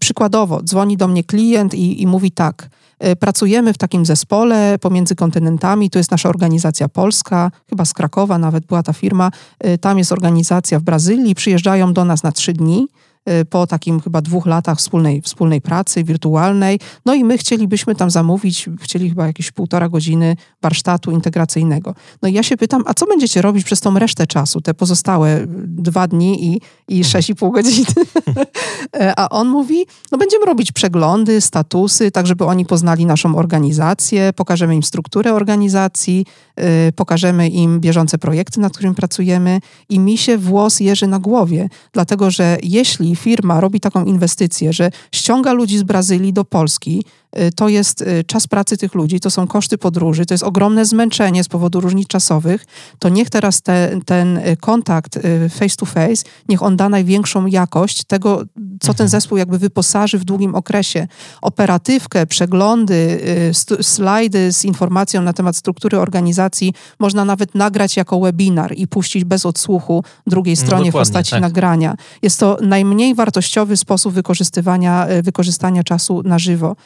Przykładowo, dzwoni do mnie klient i, i mówi tak – E, pracujemy w takim zespole pomiędzy kontynentami. To jest nasza organizacja polska, chyba z Krakowa nawet była ta firma. E, tam jest organizacja w Brazylii. Przyjeżdżają do nas na trzy dni. Y, po takim chyba dwóch latach wspólnej, wspólnej pracy wirtualnej. No i my chcielibyśmy tam zamówić, chcieli chyba jakieś półtora godziny warsztatu integracyjnego. No i ja się pytam, a co będziecie robić przez tą resztę czasu, te pozostałe dwa dni i, i mhm. sześć i pół godziny? a on mówi, no będziemy robić przeglądy, statusy, tak żeby oni poznali naszą organizację, pokażemy im strukturę organizacji, pokażemy im bieżące projekty, nad którymi pracujemy i mi się włos jeży na głowie, dlatego że jeśli firma robi taką inwestycję, że ściąga ludzi z Brazylii do Polski, Y, to jest y, czas pracy tych ludzi, to są koszty podróży, to jest ogromne zmęczenie z powodu różnic czasowych, to niech teraz te, ten y, kontakt face to face, niech on da największą jakość tego, co mhm. ten zespół jakby wyposaży w długim okresie. Operatywkę, przeglądy, slajdy z informacją na temat struktury organizacji można nawet nagrać jako webinar i puścić bez odsłuchu drugiej no stronie no w postaci tak. nagrania. Jest to najmniej mniej wartościowy sposób wykorzystywania, wykorzystania czasu na żywo.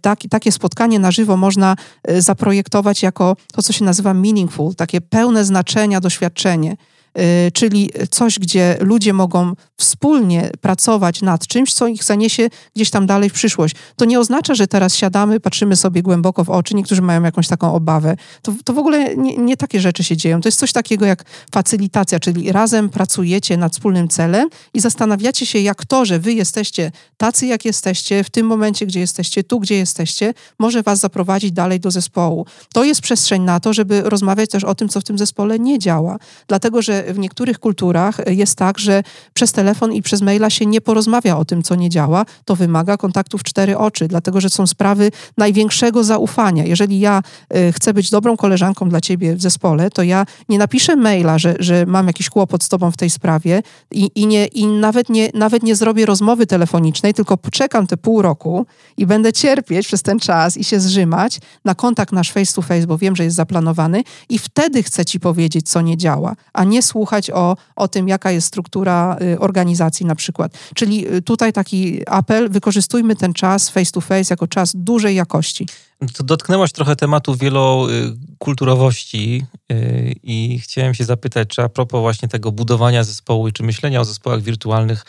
Tak, takie spotkanie na żywo można zaprojektować jako to, co się nazywa meaningful, takie pełne znaczenia doświadczenie. Y, czyli coś, gdzie ludzie mogą wspólnie pracować nad czymś, co ich zaniesie gdzieś tam dalej w przyszłość. To nie oznacza, że teraz siadamy, patrzymy sobie głęboko w oczy, niektórzy mają jakąś taką obawę. To, to w ogóle nie, nie takie rzeczy się dzieją. To jest coś takiego jak facylitacja, czyli razem pracujecie nad wspólnym celem i zastanawiacie się, jak to, że wy jesteście tacy, jak jesteście, w tym momencie, gdzie jesteście, tu, gdzie jesteście, może was zaprowadzić dalej do zespołu. To jest przestrzeń na to, żeby rozmawiać też o tym, co w tym zespole nie działa. Dlatego, że w niektórych kulturach jest tak, że przez telefon i przez maila się nie porozmawia o tym, co nie działa. To wymaga kontaktu w cztery oczy, dlatego że są sprawy największego zaufania. Jeżeli ja y, chcę być dobrą koleżanką dla ciebie w zespole, to ja nie napiszę maila, że, że mam jakiś kłopot z tobą w tej sprawie i, i, nie, i nawet, nie, nawet nie zrobię rozmowy telefonicznej, tylko poczekam te pół roku i będę cierpieć przez ten czas i się zrzymać na kontakt nasz face to face, bo wiem, że jest zaplanowany i wtedy chcę ci powiedzieć, co nie działa, a nie słuchać o, o tym, jaka jest struktura y, organizacji na przykład. Czyli y, tutaj taki apel, wykorzystujmy ten czas face to face jako czas dużej jakości. To dotknęłaś trochę tematu wielokulturowości y, i chciałem się zapytać, czy a propos właśnie tego budowania zespołu czy myślenia o zespołach wirtualnych,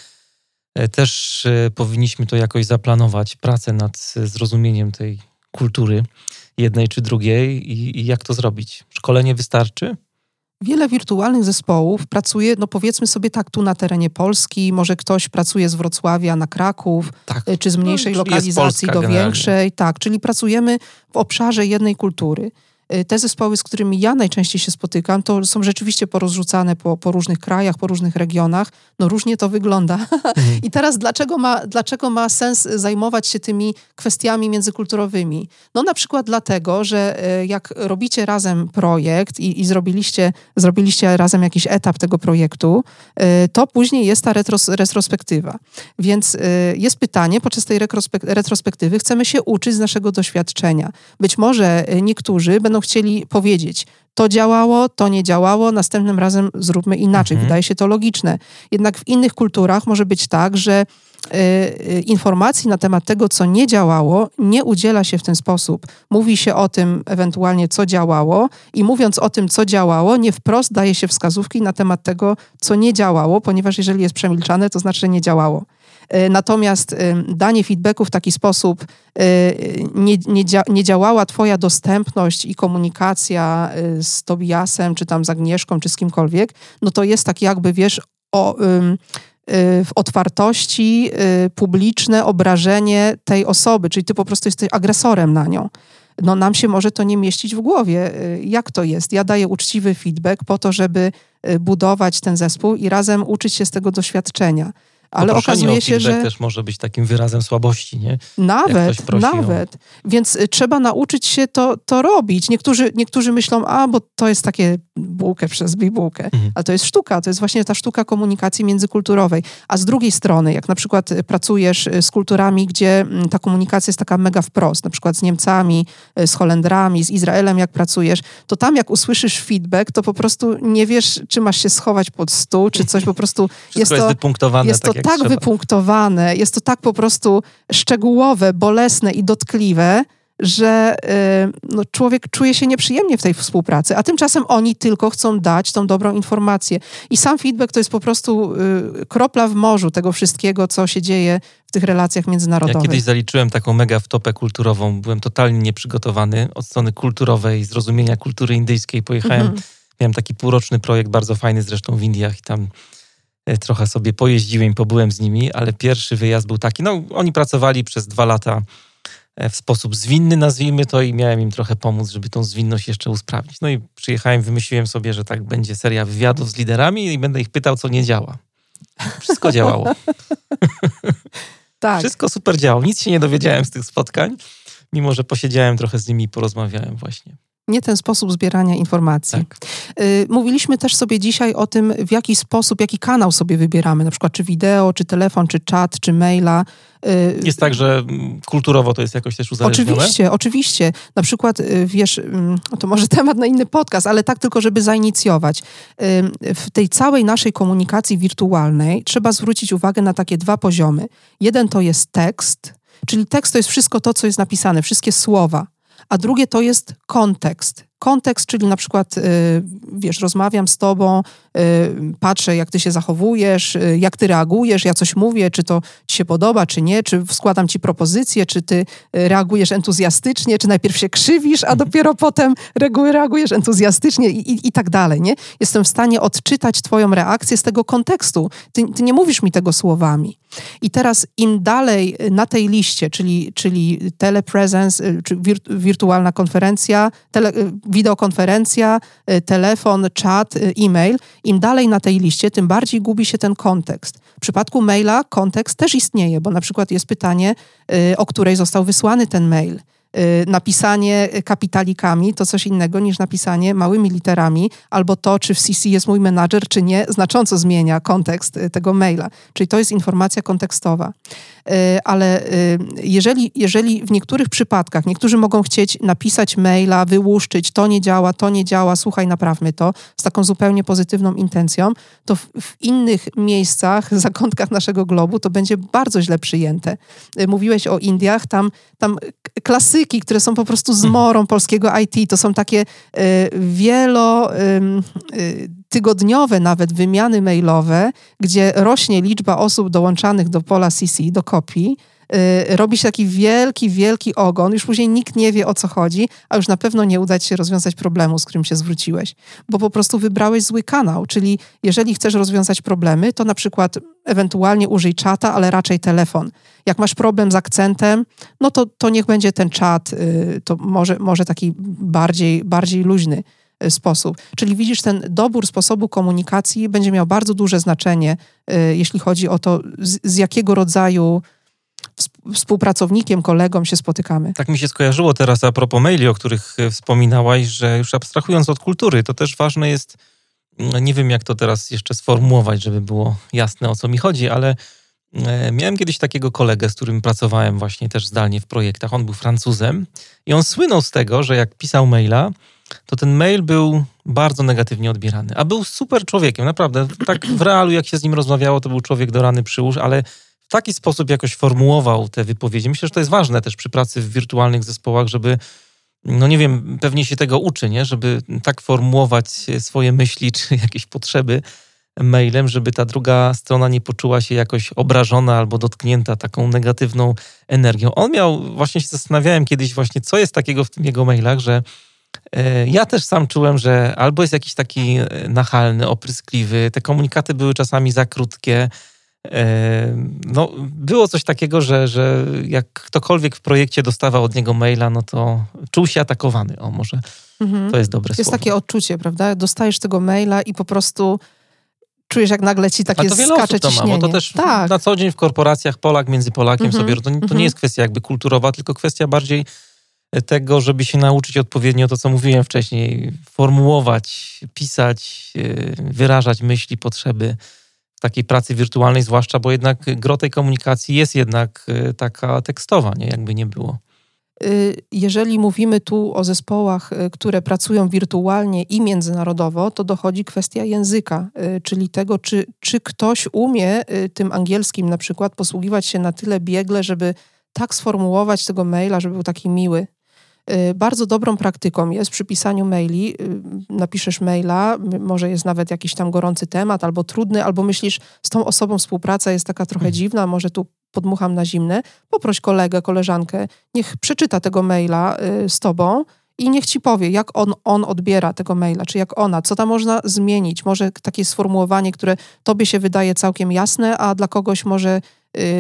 też powinniśmy to jakoś zaplanować, pracę nad zrozumieniem tej kultury jednej czy drugiej i, i jak to zrobić? Szkolenie wystarczy? Wiele wirtualnych zespołów pracuje, no powiedzmy sobie tak, tu na terenie Polski, może ktoś pracuje z Wrocławia na Kraków, tak. czy z mniejszej no, lokalizacji do generalnie. większej. Tak, czyli pracujemy w obszarze jednej kultury. Y, te zespoły, z którymi ja najczęściej się spotykam, to są rzeczywiście porozrzucane po, po różnych krajach, po różnych regionach. No różnie to wygląda. Mhm. I teraz dlaczego ma, dlaczego ma sens zajmować się tymi kwestiami międzykulturowymi? No na przykład dlatego, że y, jak robicie razem projekt i, i zrobiliście, zrobiliście razem jakiś etap tego projektu, y, to później jest ta retros, retrospektywa. Więc jest pytanie, podczas tej retrospektywy chcemy się uczyć z naszego doświadczenia. Być może niektórzy będą chcieli powiedzieć, to działało, to nie działało, następnym razem zróbmy inaczej. Mhm. Wydaje się to logiczne. Jednak w innych kulturach może być tak, że y, y, informacji na temat tego, co nie działało, nie udziela się w ten sposób. Mówi się o tym ewentualnie, co działało, i mówiąc o tym, co działało, nie wprost daje się wskazówki na temat tego, co nie działało, ponieważ jeżeli jest przemilczane, to znaczy, że nie działało. E, natomiast danie feedbacku w taki sposób e, nie, nie, nie działała Twoja dostępność i komunikacja z Tobiasem, czy tam z Agnieszką, czy z kimkolwiek, no to jest tak jakby, wiesz, o w otwartości publiczne obrażenie tej osoby, czyli ty po prostu jesteś agresorem na nią. No nam się może to nie mieścić w głowie. Jak to jest? Ja daję uczciwy feedback po to, żeby budować ten zespół i razem uczyć się z tego doświadczenia. Ale okazuje się, że też może być takim wyrazem słabości, nie? Nawet, nawet. O... Więc y, trzeba nauczyć się to, to robić. Niektórzy, niektórzy myślą, a bo to jest takie bułkę przez bibułkę, mhm. ale to jest sztuka, to jest właśnie ta sztuka komunikacji międzykulturowej. A z drugiej strony, jak na przykład y, pracujesz y, z kulturami, gdzie mm, ta komunikacja jest taka mega wprost, na przykład z Niemcami, z Holendrami, z Izraelem, jak pracujesz, to tam jak usłyszysz feedback, to po prostu nie wiesz, czy masz się schować pod stół, czy coś po prostu jest to, jest wypunktowane. Jest tak to tak trzeba. wypunktowane, jest to tak po prostu szczegółowe, bolesne i dotkliwe, że y, no, człowiek czuje się nieprzyjemnie w tej współpracy, a tymczasem oni tylko chcą dać tą dobrą informację. I sam feedback to jest po prostu y, kropla w morzu tego wszystkiego, co się dzieje w tych relacjach międzynarodowych. Ja kiedyś zaliczyłem taką mega wtopę kulturową, byłem totalnie nieprzygotowany od strony kulturowej, zrozumienia kultury indyjskiej. Pojechałem, -hmm. miałem taki półroczny projekt, bardzo fajny zresztą w Indiach i tam E, trochę sobie pojeździłem, pobyłem z nimi, ale pierwszy wyjazd był taki, no oni pracowali przez dwa lata w sposób zwinny, nazwijmy to, i miałem im trochę pomóc, żeby tą zwinność jeszcze usprawnić. No i przyjechałem, wymyśliłem sobie, że tak będzie seria wywiadów z liderami i będę ich pytał, co nie działa. Wszystko działało. tak. Wszystko super działało. Nic się nie dowiedziałem z tych spotkań, mimo że posiedziałem trochę z nimi i porozmawiałem właśnie. nie ten sposób zbierania informacji. Tak. Y, mówiliśmy też sobie dzisiaj o tym, w jaki sposób, jaki kanał sobie wybieramy, na przykład czy wideo, czy telefon, czy czat, czy maila. Y, jest tak, że mm, kulturowo to jest jakoś też uzależnione? Oczywiście, oczywiście. Na przykład, y, wiesz, mm, to może temat na inny podcast, ale tak tylko, żeby zainicjować. W tej całej naszej komunikacji wirtualnej trzeba zwrócić uwagę na takie dwa poziomy. Jeden to jest tekst, czyli tekst to jest wszystko to, co jest napisane, wszystkie słowa a drugie to jest kontekst. Kontekst, czyli na przykład, y, wiesz, rozmawiam z tobą, y, patrzę, jak ty się zachowujesz, y, jak ty reagujesz, ja coś mówię, czy to ci się podoba, czy nie, czy składam ci propozycję, czy ty reagujesz entuzjastycznie, czy najpierw się krzywisz, a mhm. dopiero potem reagujesz entuzjastycznie i, i, i tak dalej, nie? Jestem w stanie odczytać twoją reakcję z tego kontekstu. Ty, ty nie mówisz mi tego słowami. I teraz im dalej na tej liście, czyli, czyli telepresence, czy wirtualna konferencja, tele, wideokonferencja, y, telefon, czat, y, e-mail. Im dalej na tej liście, tym bardziej gubi się ten kontekst. W przypadku maila kontekst też istnieje, bo na przykład jest pytanie, y, o której został wysłany ten mail. Y, napisanie kapitalikami to coś innego niż napisanie małymi literami, albo to, czy w CC jest mój menadżer, czy nie, znacząco zmienia kontekst y, tego maila. Czyli to jest informacja kontekstowa. Y, ale jeżeli, jeżeli w niektórych przypadkach niektórzy mogą chcieć napisać maila, wyłuszczyć, to nie działa, to nie działa, słuchaj, naprawmy to, z taką zupełnie pozytywną intencją, to w, w innych miejscach, zakątkach naszego globu to będzie bardzo źle przyjęte. Mówiłeś o Indiach, tam, tam klasy języki, które są po prostu zmorą polskiego IT. To są takie y, wielo y, tygodniowe nawet wymiany mailowe, gdzie rośnie liczba osób dołączanych do pola CC, do kopii robi się taki wielki, wielki ogon, już później nikt nie wie o co chodzi, a już na pewno nie uda ci się rozwiązać problemu, z którym się zwróciłeś, bo po prostu wybrałeś zły kanał, czyli jeżeli chcesz rozwiązać problemy, to na przykład ewentualnie użyj czata, ale raczej telefon. Jak masz problem z akcentem, no to, to niech będzie ten czat, y, to może, może taki bardziej, bardziej luźny y, sposób. Czyli widzisz, ten dobór sposobu komunikacji będzie miał bardzo duże znaczenie, jeśli chodzi o to, z, z jakiego rodzaju współpracownikiem, kolegą się spotykamy. Tak mi się skojarzyło teraz a propos maili, o których e, wspominałaś, że już abstrahując od kultury, to też ważne jest, no nie wiem jak to teraz jeszcze sformułować, żeby było jasne o co mi chodzi, ale e, miałem kiedyś takiego kolegę, z którym pracowałem właśnie też zdalnie w projektach. On był Francuzem i on słynął z tego, że jak pisał maila, to ten mail był bardzo negatywnie odbierany. A był super człowiekiem, naprawdę. Tak w realu, jak się z nim rozmawiało, to był człowiek do rany przyłóż, ale taki sposób jakoś formułował te wypowiedzi. Myślę, że to jest ważne też przy pracy w wirtualnych zespołach, żeby no nie wiem, pewnie się tego uczy, nie? żeby tak formułować swoje myśli czy jakieś potrzeby mailem, żeby ta druga strona nie poczuła się jakoś obrażona albo dotknięta taką negatywną energią. On miał, właśnie się zastanawiałem kiedyś właśnie, co jest takiego w tym jego mailach, że e, ja też sam czułem, że albo jest jakiś taki e, nachalny, opryskliwy, te komunikaty były czasami za krótkie, no, było coś takiego, że, że jak ktokolwiek w projekcie dostawał od niego maila, no to czuł się atakowany. O, może mhm. to jest dobre jest słowo. Jest takie odczucie, prawda? Dostajesz tego maila i po prostu czujesz, jak nagle ci takie to wiele skacze osób to ma, bo to też tak. na co dzień w korporacjach Polak między Polakiem mhm. sobie, to, to nie mhm. jest kwestia jakby kulturowa, tylko kwestia bardziej tego, żeby się nauczyć odpowiednio to, co mówiłem wcześniej, formułować, pisać, y, wyrażać myśli, potrzeby takiej pracy wirtualnej, zwłaszcza, bo jednak gro tej komunikacji jest jednak y, taka tekstowa, nie? jakby nie było. Y, jeżeli mówimy tu o zespołach, y, które pracują wirtualnie i międzynarodowo, to dochodzi kwestia języka, czyli tego, czy, czy ktoś umie tym angielskim na przykład posługiwać się na tyle biegle, żeby tak sformułować tego maila, żeby był taki miły. Y, bardzo dobrą praktyką jest przy pisaniu maili, y, napiszesz maila, może jest nawet jakiś tam gorący temat, albo trudny, albo myślisz, z tą osobą współpraca jest taka trochę mhm. dziwna, może tu podmucham na zimne, poproś kolegę, koleżankę, niech przeczyta tego maila y, z tobą i niech ci powie, jak on, on odbiera tego maila, czy jak ona, co tam można zmienić. Może takie sformułowanie, które tobie się wydaje całkiem jasne, a dla kogoś może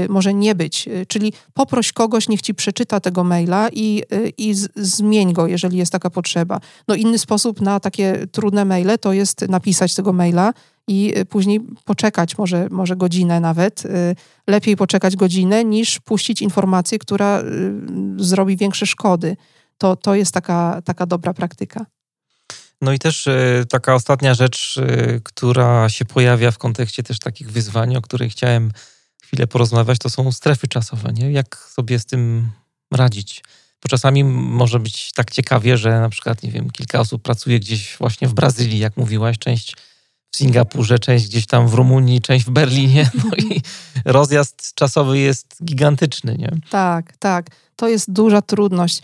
może nie być. Y, czyli poproś kogoś, niech ci przeczyta tego maila i, y, i zmień go, jeżeli jest taka potrzeba. No inny sposób na takie trudne maile to jest napisać tego maila i później poczekać może, może godzinę nawet. Lepiej poczekać godzinę niż puścić informację, która zrobi większe szkody to, to jest taka, taka dobra praktyka. No i też y, taka ostatnia rzecz, y, która się pojawia w kontekście też takich wyzwań, o których chciałem chwilę porozmawiać, to są strefy czasowe. Nie? Jak sobie z tym radzić? Bo czasami może być tak ciekawie, że na przykład, nie wiem, kilka osób pracuje gdzieś właśnie w Brazylii, jak mówiłaś, część w Singapurze, część gdzieś tam w Rumunii, część w Berlinie. No i rozjazd czasowy jest gigantyczny, nie? Tak, tak. To jest duża trudność.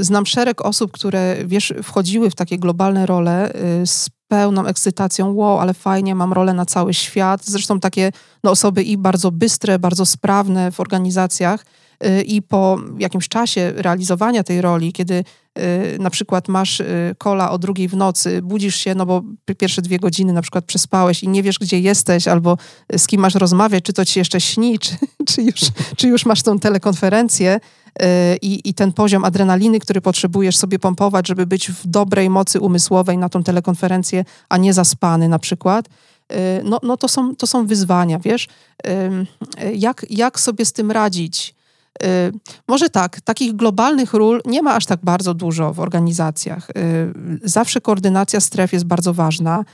Znam szereg osób, które wiesz, wchodziły w takie globalne role y, z pełną ekscytacją, wow, ale fajnie, mam rolę na cały świat. Zresztą takie no, osoby i bardzo bystre, bardzo sprawne w organizacjach i po jakimś czasie realizowania tej roli, kiedy y, na przykład masz kola o drugiej w nocy, budzisz się, no bo pierwsze dwie godziny na przykład przespałeś i nie wiesz, gdzie jesteś, albo z kim masz rozmawiać, czy to ci jeszcze śni, czy, czy, już, czy już masz tą telekonferencję, i, i ten poziom adrenaliny, który potrzebujesz sobie pompować, żeby być w dobrej mocy umysłowej na tą telekonferencję, a nie zaspany na przykład, y, no, no to, są, to są wyzwania, wiesz? Jak, jak sobie z tym radzić? Y, może tak, takich globalnych ról nie ma aż tak bardzo dużo w organizacjach. Y, zawsze koordynacja stref jest bardzo ważna.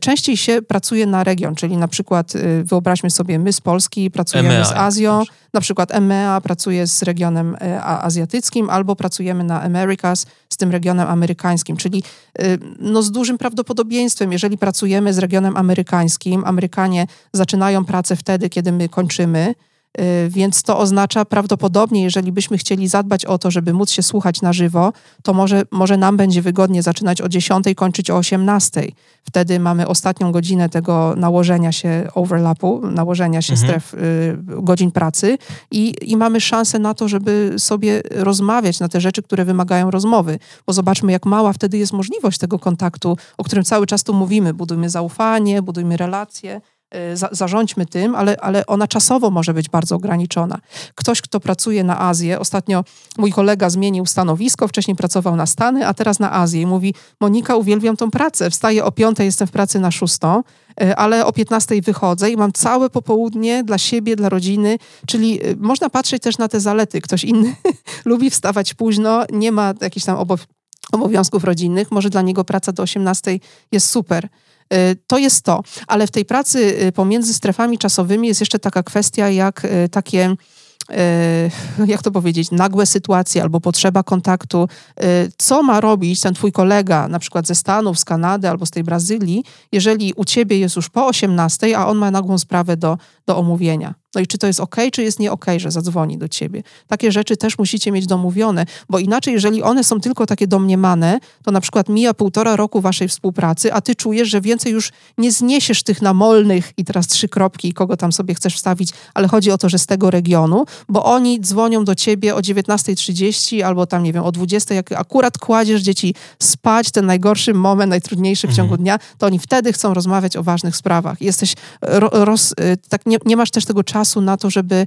Częściej się pracuje na region, czyli na przykład y, wyobraźmy sobie, my z Polski pracujemy EMEA, z Azją, na przykład EMEA pracuje z regionem e, azjatyckim albo pracujemy na Americas z tym regionem amerykańskim, czyli y, no z dużym prawdopodobieństwem, jeżeli pracujemy z regionem amerykańskim, Amerykanie zaczynają pracę wtedy, kiedy my kończymy, Y, więc to oznacza prawdopodobnie, jeżeli byśmy chcieli zadbać o to, żeby móc się słuchać na żywo, to może, może nam będzie wygodnie zaczynać o 10, kończyć o 18. Wtedy mamy ostatnią godzinę tego nałożenia się overlapu, nałożenia się mhm. stref y, godzin pracy i, i mamy szansę na to, żeby sobie rozmawiać na te rzeczy, które wymagają rozmowy. Bo zobaczmy, jak mała wtedy jest możliwość tego kontaktu, o którym cały czas tu mówimy. Budujmy zaufanie, budujmy relacje Y, za, zarządźmy tym, ale, ale ona czasowo może być bardzo ograniczona. Ktoś, kto pracuje na Azję, ostatnio mój kolega zmienił stanowisko, wcześniej pracował na Stany, a teraz na Azję i mówi, Monika, uwielbiam tą pracę, wstaję o piątej, jestem w pracy na szóstą, y, ale o 15 wychodzę i mam całe popołudnie dla siebie, dla rodziny, czyli y, można patrzeć też na te zalety. Ktoś inny lubi wstawać późno, nie ma jakichś tam obowiązków rodzinnych, może dla niego praca do 18 jest super. Y, to jest to. Ale w tej pracy y, pomiędzy strefami czasowymi jest jeszcze taka kwestia, jak y, takie jak to powiedzieć, nagłe sytuacje albo potrzeba kontaktu, co ma robić ten twój kolega, na przykład ze Stanów, z Kanady albo z tej Brazylii, jeżeli u ciebie jest już po 18, a on ma nagłą sprawę do, do omówienia. No i czy to jest ok, czy jest nie ok, że zadzwoni do ciebie. Takie rzeczy też musicie mieć domówione, bo inaczej, jeżeli one są tylko takie domniemane, to na przykład mija półtora roku waszej współpracy, a ty czujesz, że więcej już nie zniesiesz tych namolnych i teraz trzy kropki, kogo tam sobie chcesz wstawić, ale chodzi o to, że z tego regionu, bo oni dzwonią do ciebie o 19.30 albo tam, nie wiem, o 20.00, jak akurat kładziesz dzieci spać, ten najgorszy moment, najtrudniejszy w mhm. ciągu dnia, to oni wtedy chcą rozmawiać o ważnych sprawach. Jesteś, ro, roz, y, tak nie, nie masz też tego czasu czasu na to, żeby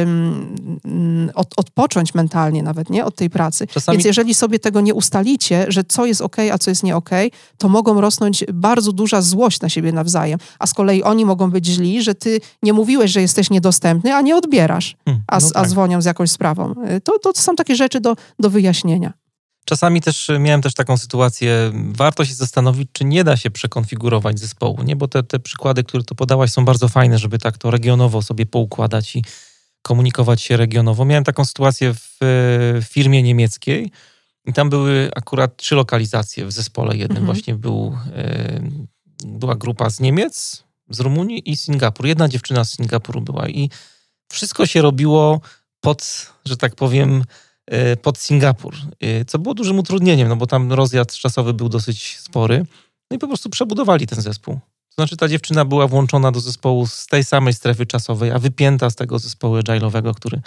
um, od, odpocząć mentalnie nawet, nie? Od tej pracy. Czasami... Więc jeżeli sobie tego nie ustalicie, że co jest ok, a co jest nie ok, to mogą rosnąć bardzo duża złość na siebie nawzajem. A z kolei oni mogą być źli, że ty nie mówiłeś, że jesteś niedostępny, a nie odbierasz, hmm, a, no tak. a dzwonią z jakąś sprawą. To, to są takie rzeczy do, do wyjaśnienia. Czasami też e, miałem też taką sytuację, warto się zastanowić, czy nie da się przekonfigurować zespołu, nie? Bo te, te przykłady, które tu podałaś są bardzo fajne, żeby tak to regionowo sobie poukładać i komunikować się regionowo. Miałem taką sytuację w, w firmie niemieckiej i tam były akurat trzy lokalizacje w zespole jednym. Mhm. Właśnie był, e, była grupa z Niemiec, z Rumunii i Singapur. Jedna dziewczyna z Singapuru była i wszystko się robiło pod, że tak powiem, Y, pod Singapur, y, co było dużym utrudnieniem, no bo tam rozjazd czasowy był dosyć spory. No i po prostu przebudowali ten zespół. To znaczy ta dziewczyna była włączona do zespołu z tej samej strefy czasowej, a wypięta z tego zespołu agile'owego, który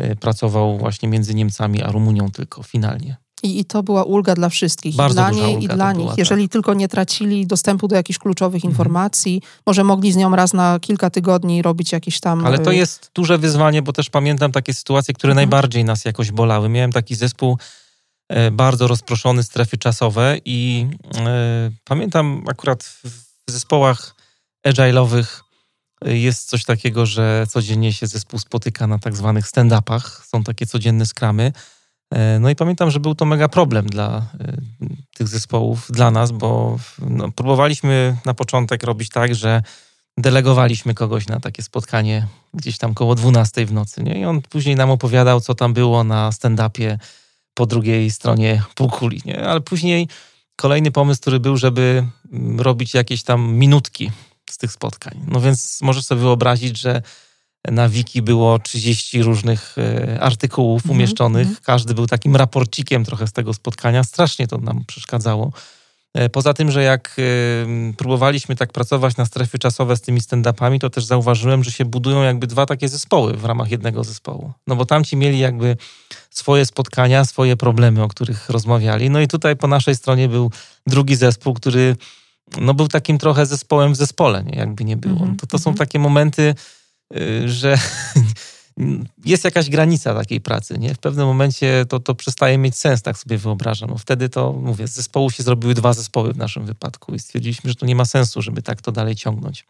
y, pracował właśnie między Niemcami a Rumunią tylko finalnie. I, I, to była ulga dla wszystkich, Bardzo i dla niej, i dla nich. Była, Jeżeli tak. tylko nie tracili dostępu do jakichś kluczowych mhm. informacji, może mogli z nią raz na kilka tygodni robić jakieś tam. Ale to y, jest duże wyzwanie, bo też pamiętam takie sytuacje, które mhm. najbardziej nas jakoś bolały. Miałem taki zespół e, bardzo rozproszony, strefy czasowe i e, pamiętam akurat w zespołach agile'owych e, jest coś takiego, że codziennie się zespół spotyka na tak zwanych stand-upach. Są takie codzienne skramy no i pamiętam, że był to mega problem dla e, tych zespołów, dla nas, bo no, próbowaliśmy na początek robić tak, że delegowaliśmy kogoś na takie spotkanie gdzieś tam koło 12 w nocy. Nie? I on później nam opowiadał, co tam było na stand-upie po drugiej stronie półkuli. Nie? Ale później kolejny pomysł, który był, żeby mm, robić jakieś tam minutki z tych spotkań. No więc możesz sobie wyobrazić, że na wiki było 30 różnych e, artykułów mm -hmm. umieszczonych. Każdy był takim raporcikiem trochę z tego spotkania. Strasznie to nam przeszkadzało. E, poza tym, że jak e, próbowaliśmy tak pracować na strefy czasowe z tymi stand-upami, to też zauważyłem, że się budują jakby dwa takie zespoły w ramach jednego zespołu. No bo tamci mieli jakby swoje spotkania, swoje problemy, o których rozmawiali. No i tutaj po naszej stronie był drugi zespół, który no był takim trochę zespołem w zespole, nie? jakby nie było. Mm -hmm. To, to są mhm. takie momenty, że jest jakaś granica takiej pracy, nie? W pewnym momencie to, to przestaje mieć sens, tak sobie wyobrażam. No wtedy to, mówię, z zespołu się zrobiły dwa zespoły w naszym wypadku i stwierdziliśmy, że to nie ma sensu, żeby tak to dalej ciągnąć.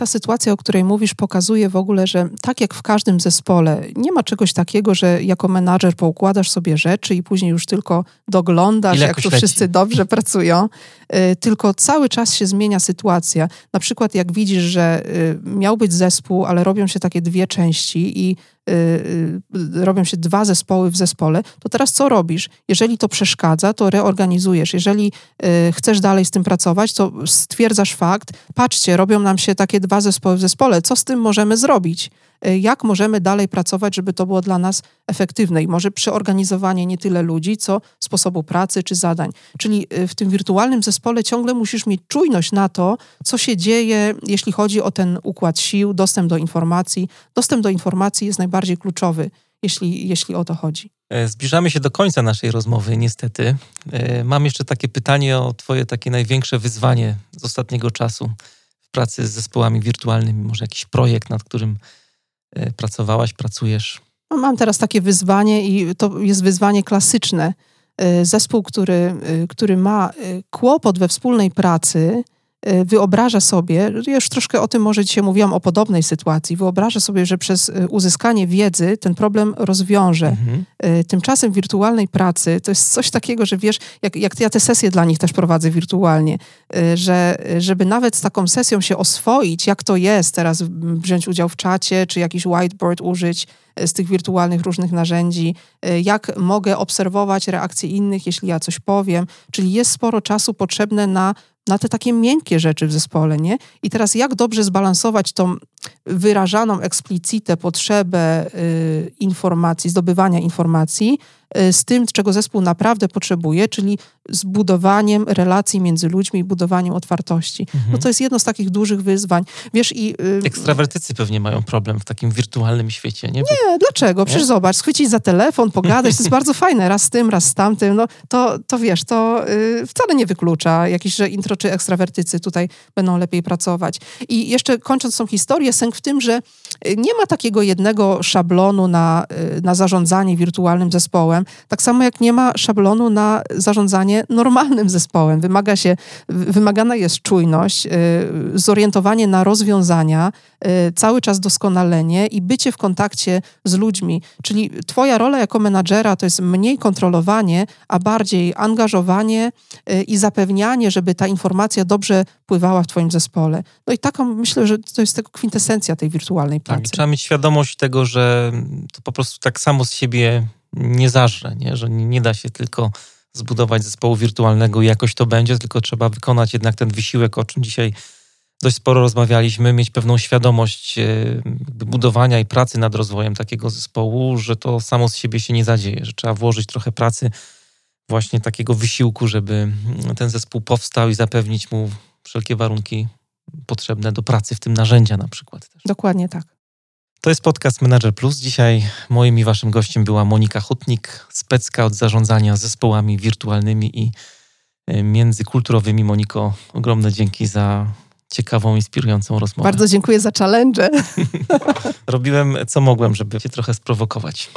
Ta sytuacja, o której mówisz, pokazuje w ogóle, że tak jak w każdym zespole, nie ma czegoś takiego, że jako menadżer poukładasz sobie rzeczy i później już tylko doglądasz, jak tu wszyscy dobrze pracują, y, tylko cały czas się zmienia sytuacja. Na przykład jak widzisz, że y, miał być zespół, ale robią się takie dwie części i Y, y, robią się dwa zespoły w zespole, to teraz co robisz? Jeżeli to przeszkadza, to reorganizujesz. Jeżeli y, chcesz dalej z tym pracować, to stwierdzasz fakt, patrzcie, robią nam się takie dwa zespoły w zespole, co z tym możemy zrobić? Y, jak możemy dalej pracować, żeby to było dla nas efektywne i może przeorganizowanie nie tyle ludzi, co sposobu pracy czy zadań. Czyli y, w tym wirtualnym zespole ciągle musisz mieć czujność na to, co się dzieje, jeśli chodzi o ten układ sił, dostęp do informacji. Dostęp do informacji jest najbardziej kluczowy, jeśli, jeśli o to chodzi. E, zbliżamy się do końca naszej rozmowy, niestety. E, mam jeszcze takie pytanie o Twoje takie największe wyzwanie z ostatniego czasu w pracy z zespołami wirtualnymi. Może jakiś projekt, nad którym pracowałaś, pracujesz? No, mam teraz takie wyzwanie i to jest wyzwanie klasyczne. Y, zespół, który, y, który ma kłopot we wspólnej pracy, wyobraża sobie, już troszkę o tym może dzisiaj mówiłam, o podobnej sytuacji, wyobraża sobie, że przez y, uzyskanie wiedzy ten problem rozwiąże. Mhm. Y, tymczasem wirtualnej pracy to jest coś takiego, że wiesz, jak, jak ja te sesje dla nich też prowadzę wirtualnie, że żeby nawet z taką sesją się oswoić, jak to jest teraz wziąć udział w czacie, czy jakiś whiteboard użyć, z tych wirtualnych różnych narzędzi, jak mogę obserwować reakcje innych, jeśli ja coś powiem. Czyli jest sporo czasu potrzebne na na te takie miękkie rzeczy w zespole, nie? I teraz jak dobrze zbalansować tą wyrażaną eksplicite potrzebę y, informacji, zdobywania informacji z tym, czego zespół naprawdę potrzebuje, czyli z budowaniem relacji między ludźmi i budowaniem otwartości. No mhm. No to jest jedno z takich dużych wyzwań. Wiesz i... Y, Ekstrawertycy pewnie mają problem w takim wirtualnym świecie, nie? Bo... Nie, dlaczego? Przecież nie? zobacz, schwycić za telefon, pogadać, to jest bardzo fajne, raz z tym, raz z tamtym, no to, to wiesz, to y, wcale nie wyklucza jakiś, że intro czy ekstrawertycy tutaj będą lepiej pracować. I jeszcze kończąc tą historię, sęk w tym, że y, nie ma takiego jednego szablonu na, y, na zarządzanie wirtualnym zespołem, tak samo jak nie ma szablonu na zarządzanie normalnym zespołem. Wymaga się, wymagana jest czujność, y, zorientowanie na rozwiązania, cały czas doskonalenie i bycie w kontakcie z ludźmi. Czyli twoja rola jako menadżera to jest mniej kontrolowanie, a bardziej angażowanie i zapewnianie, żeby ta informacja dobrze pływała w twoim zespole. No i taką myślę, że to jest tego kwintesencja tej wirtualnej pracy. Tak, trzeba mieć świadomość tego, że to po prostu tak samo z siebie nie zażre, nie? że nie, da się tylko zbudować zespołu wirtualnego i jakoś to będzie, tylko trzeba wykonać jednak ten wysiłek, o czym dzisiaj dość sporo rozmawialiśmy, mieć pewną świadomość e, budowania i pracy nad rozwojem takiego zespołu, że to samo z siebie się nie zadzieje, że trzeba włożyć trochę pracy, właśnie takiego wysiłku, żeby ten zespół powstał i zapewnić mu wszelkie warunki potrzebne do pracy, w tym narzędzia na przykład. Też. Dokładnie tak. To jest podcast Manager Plus. Dzisiaj moim i waszym gościem była Monika Hutnik, specka od zarządzania zespołami wirtualnymi i e, międzykulturowymi. Moniko, ogromne dzięki za ciekawą, inspirującą rozmowę. Bardzo dziękuję za challenge. Robiłem co mogłem, żeby cię trochę sprowokować.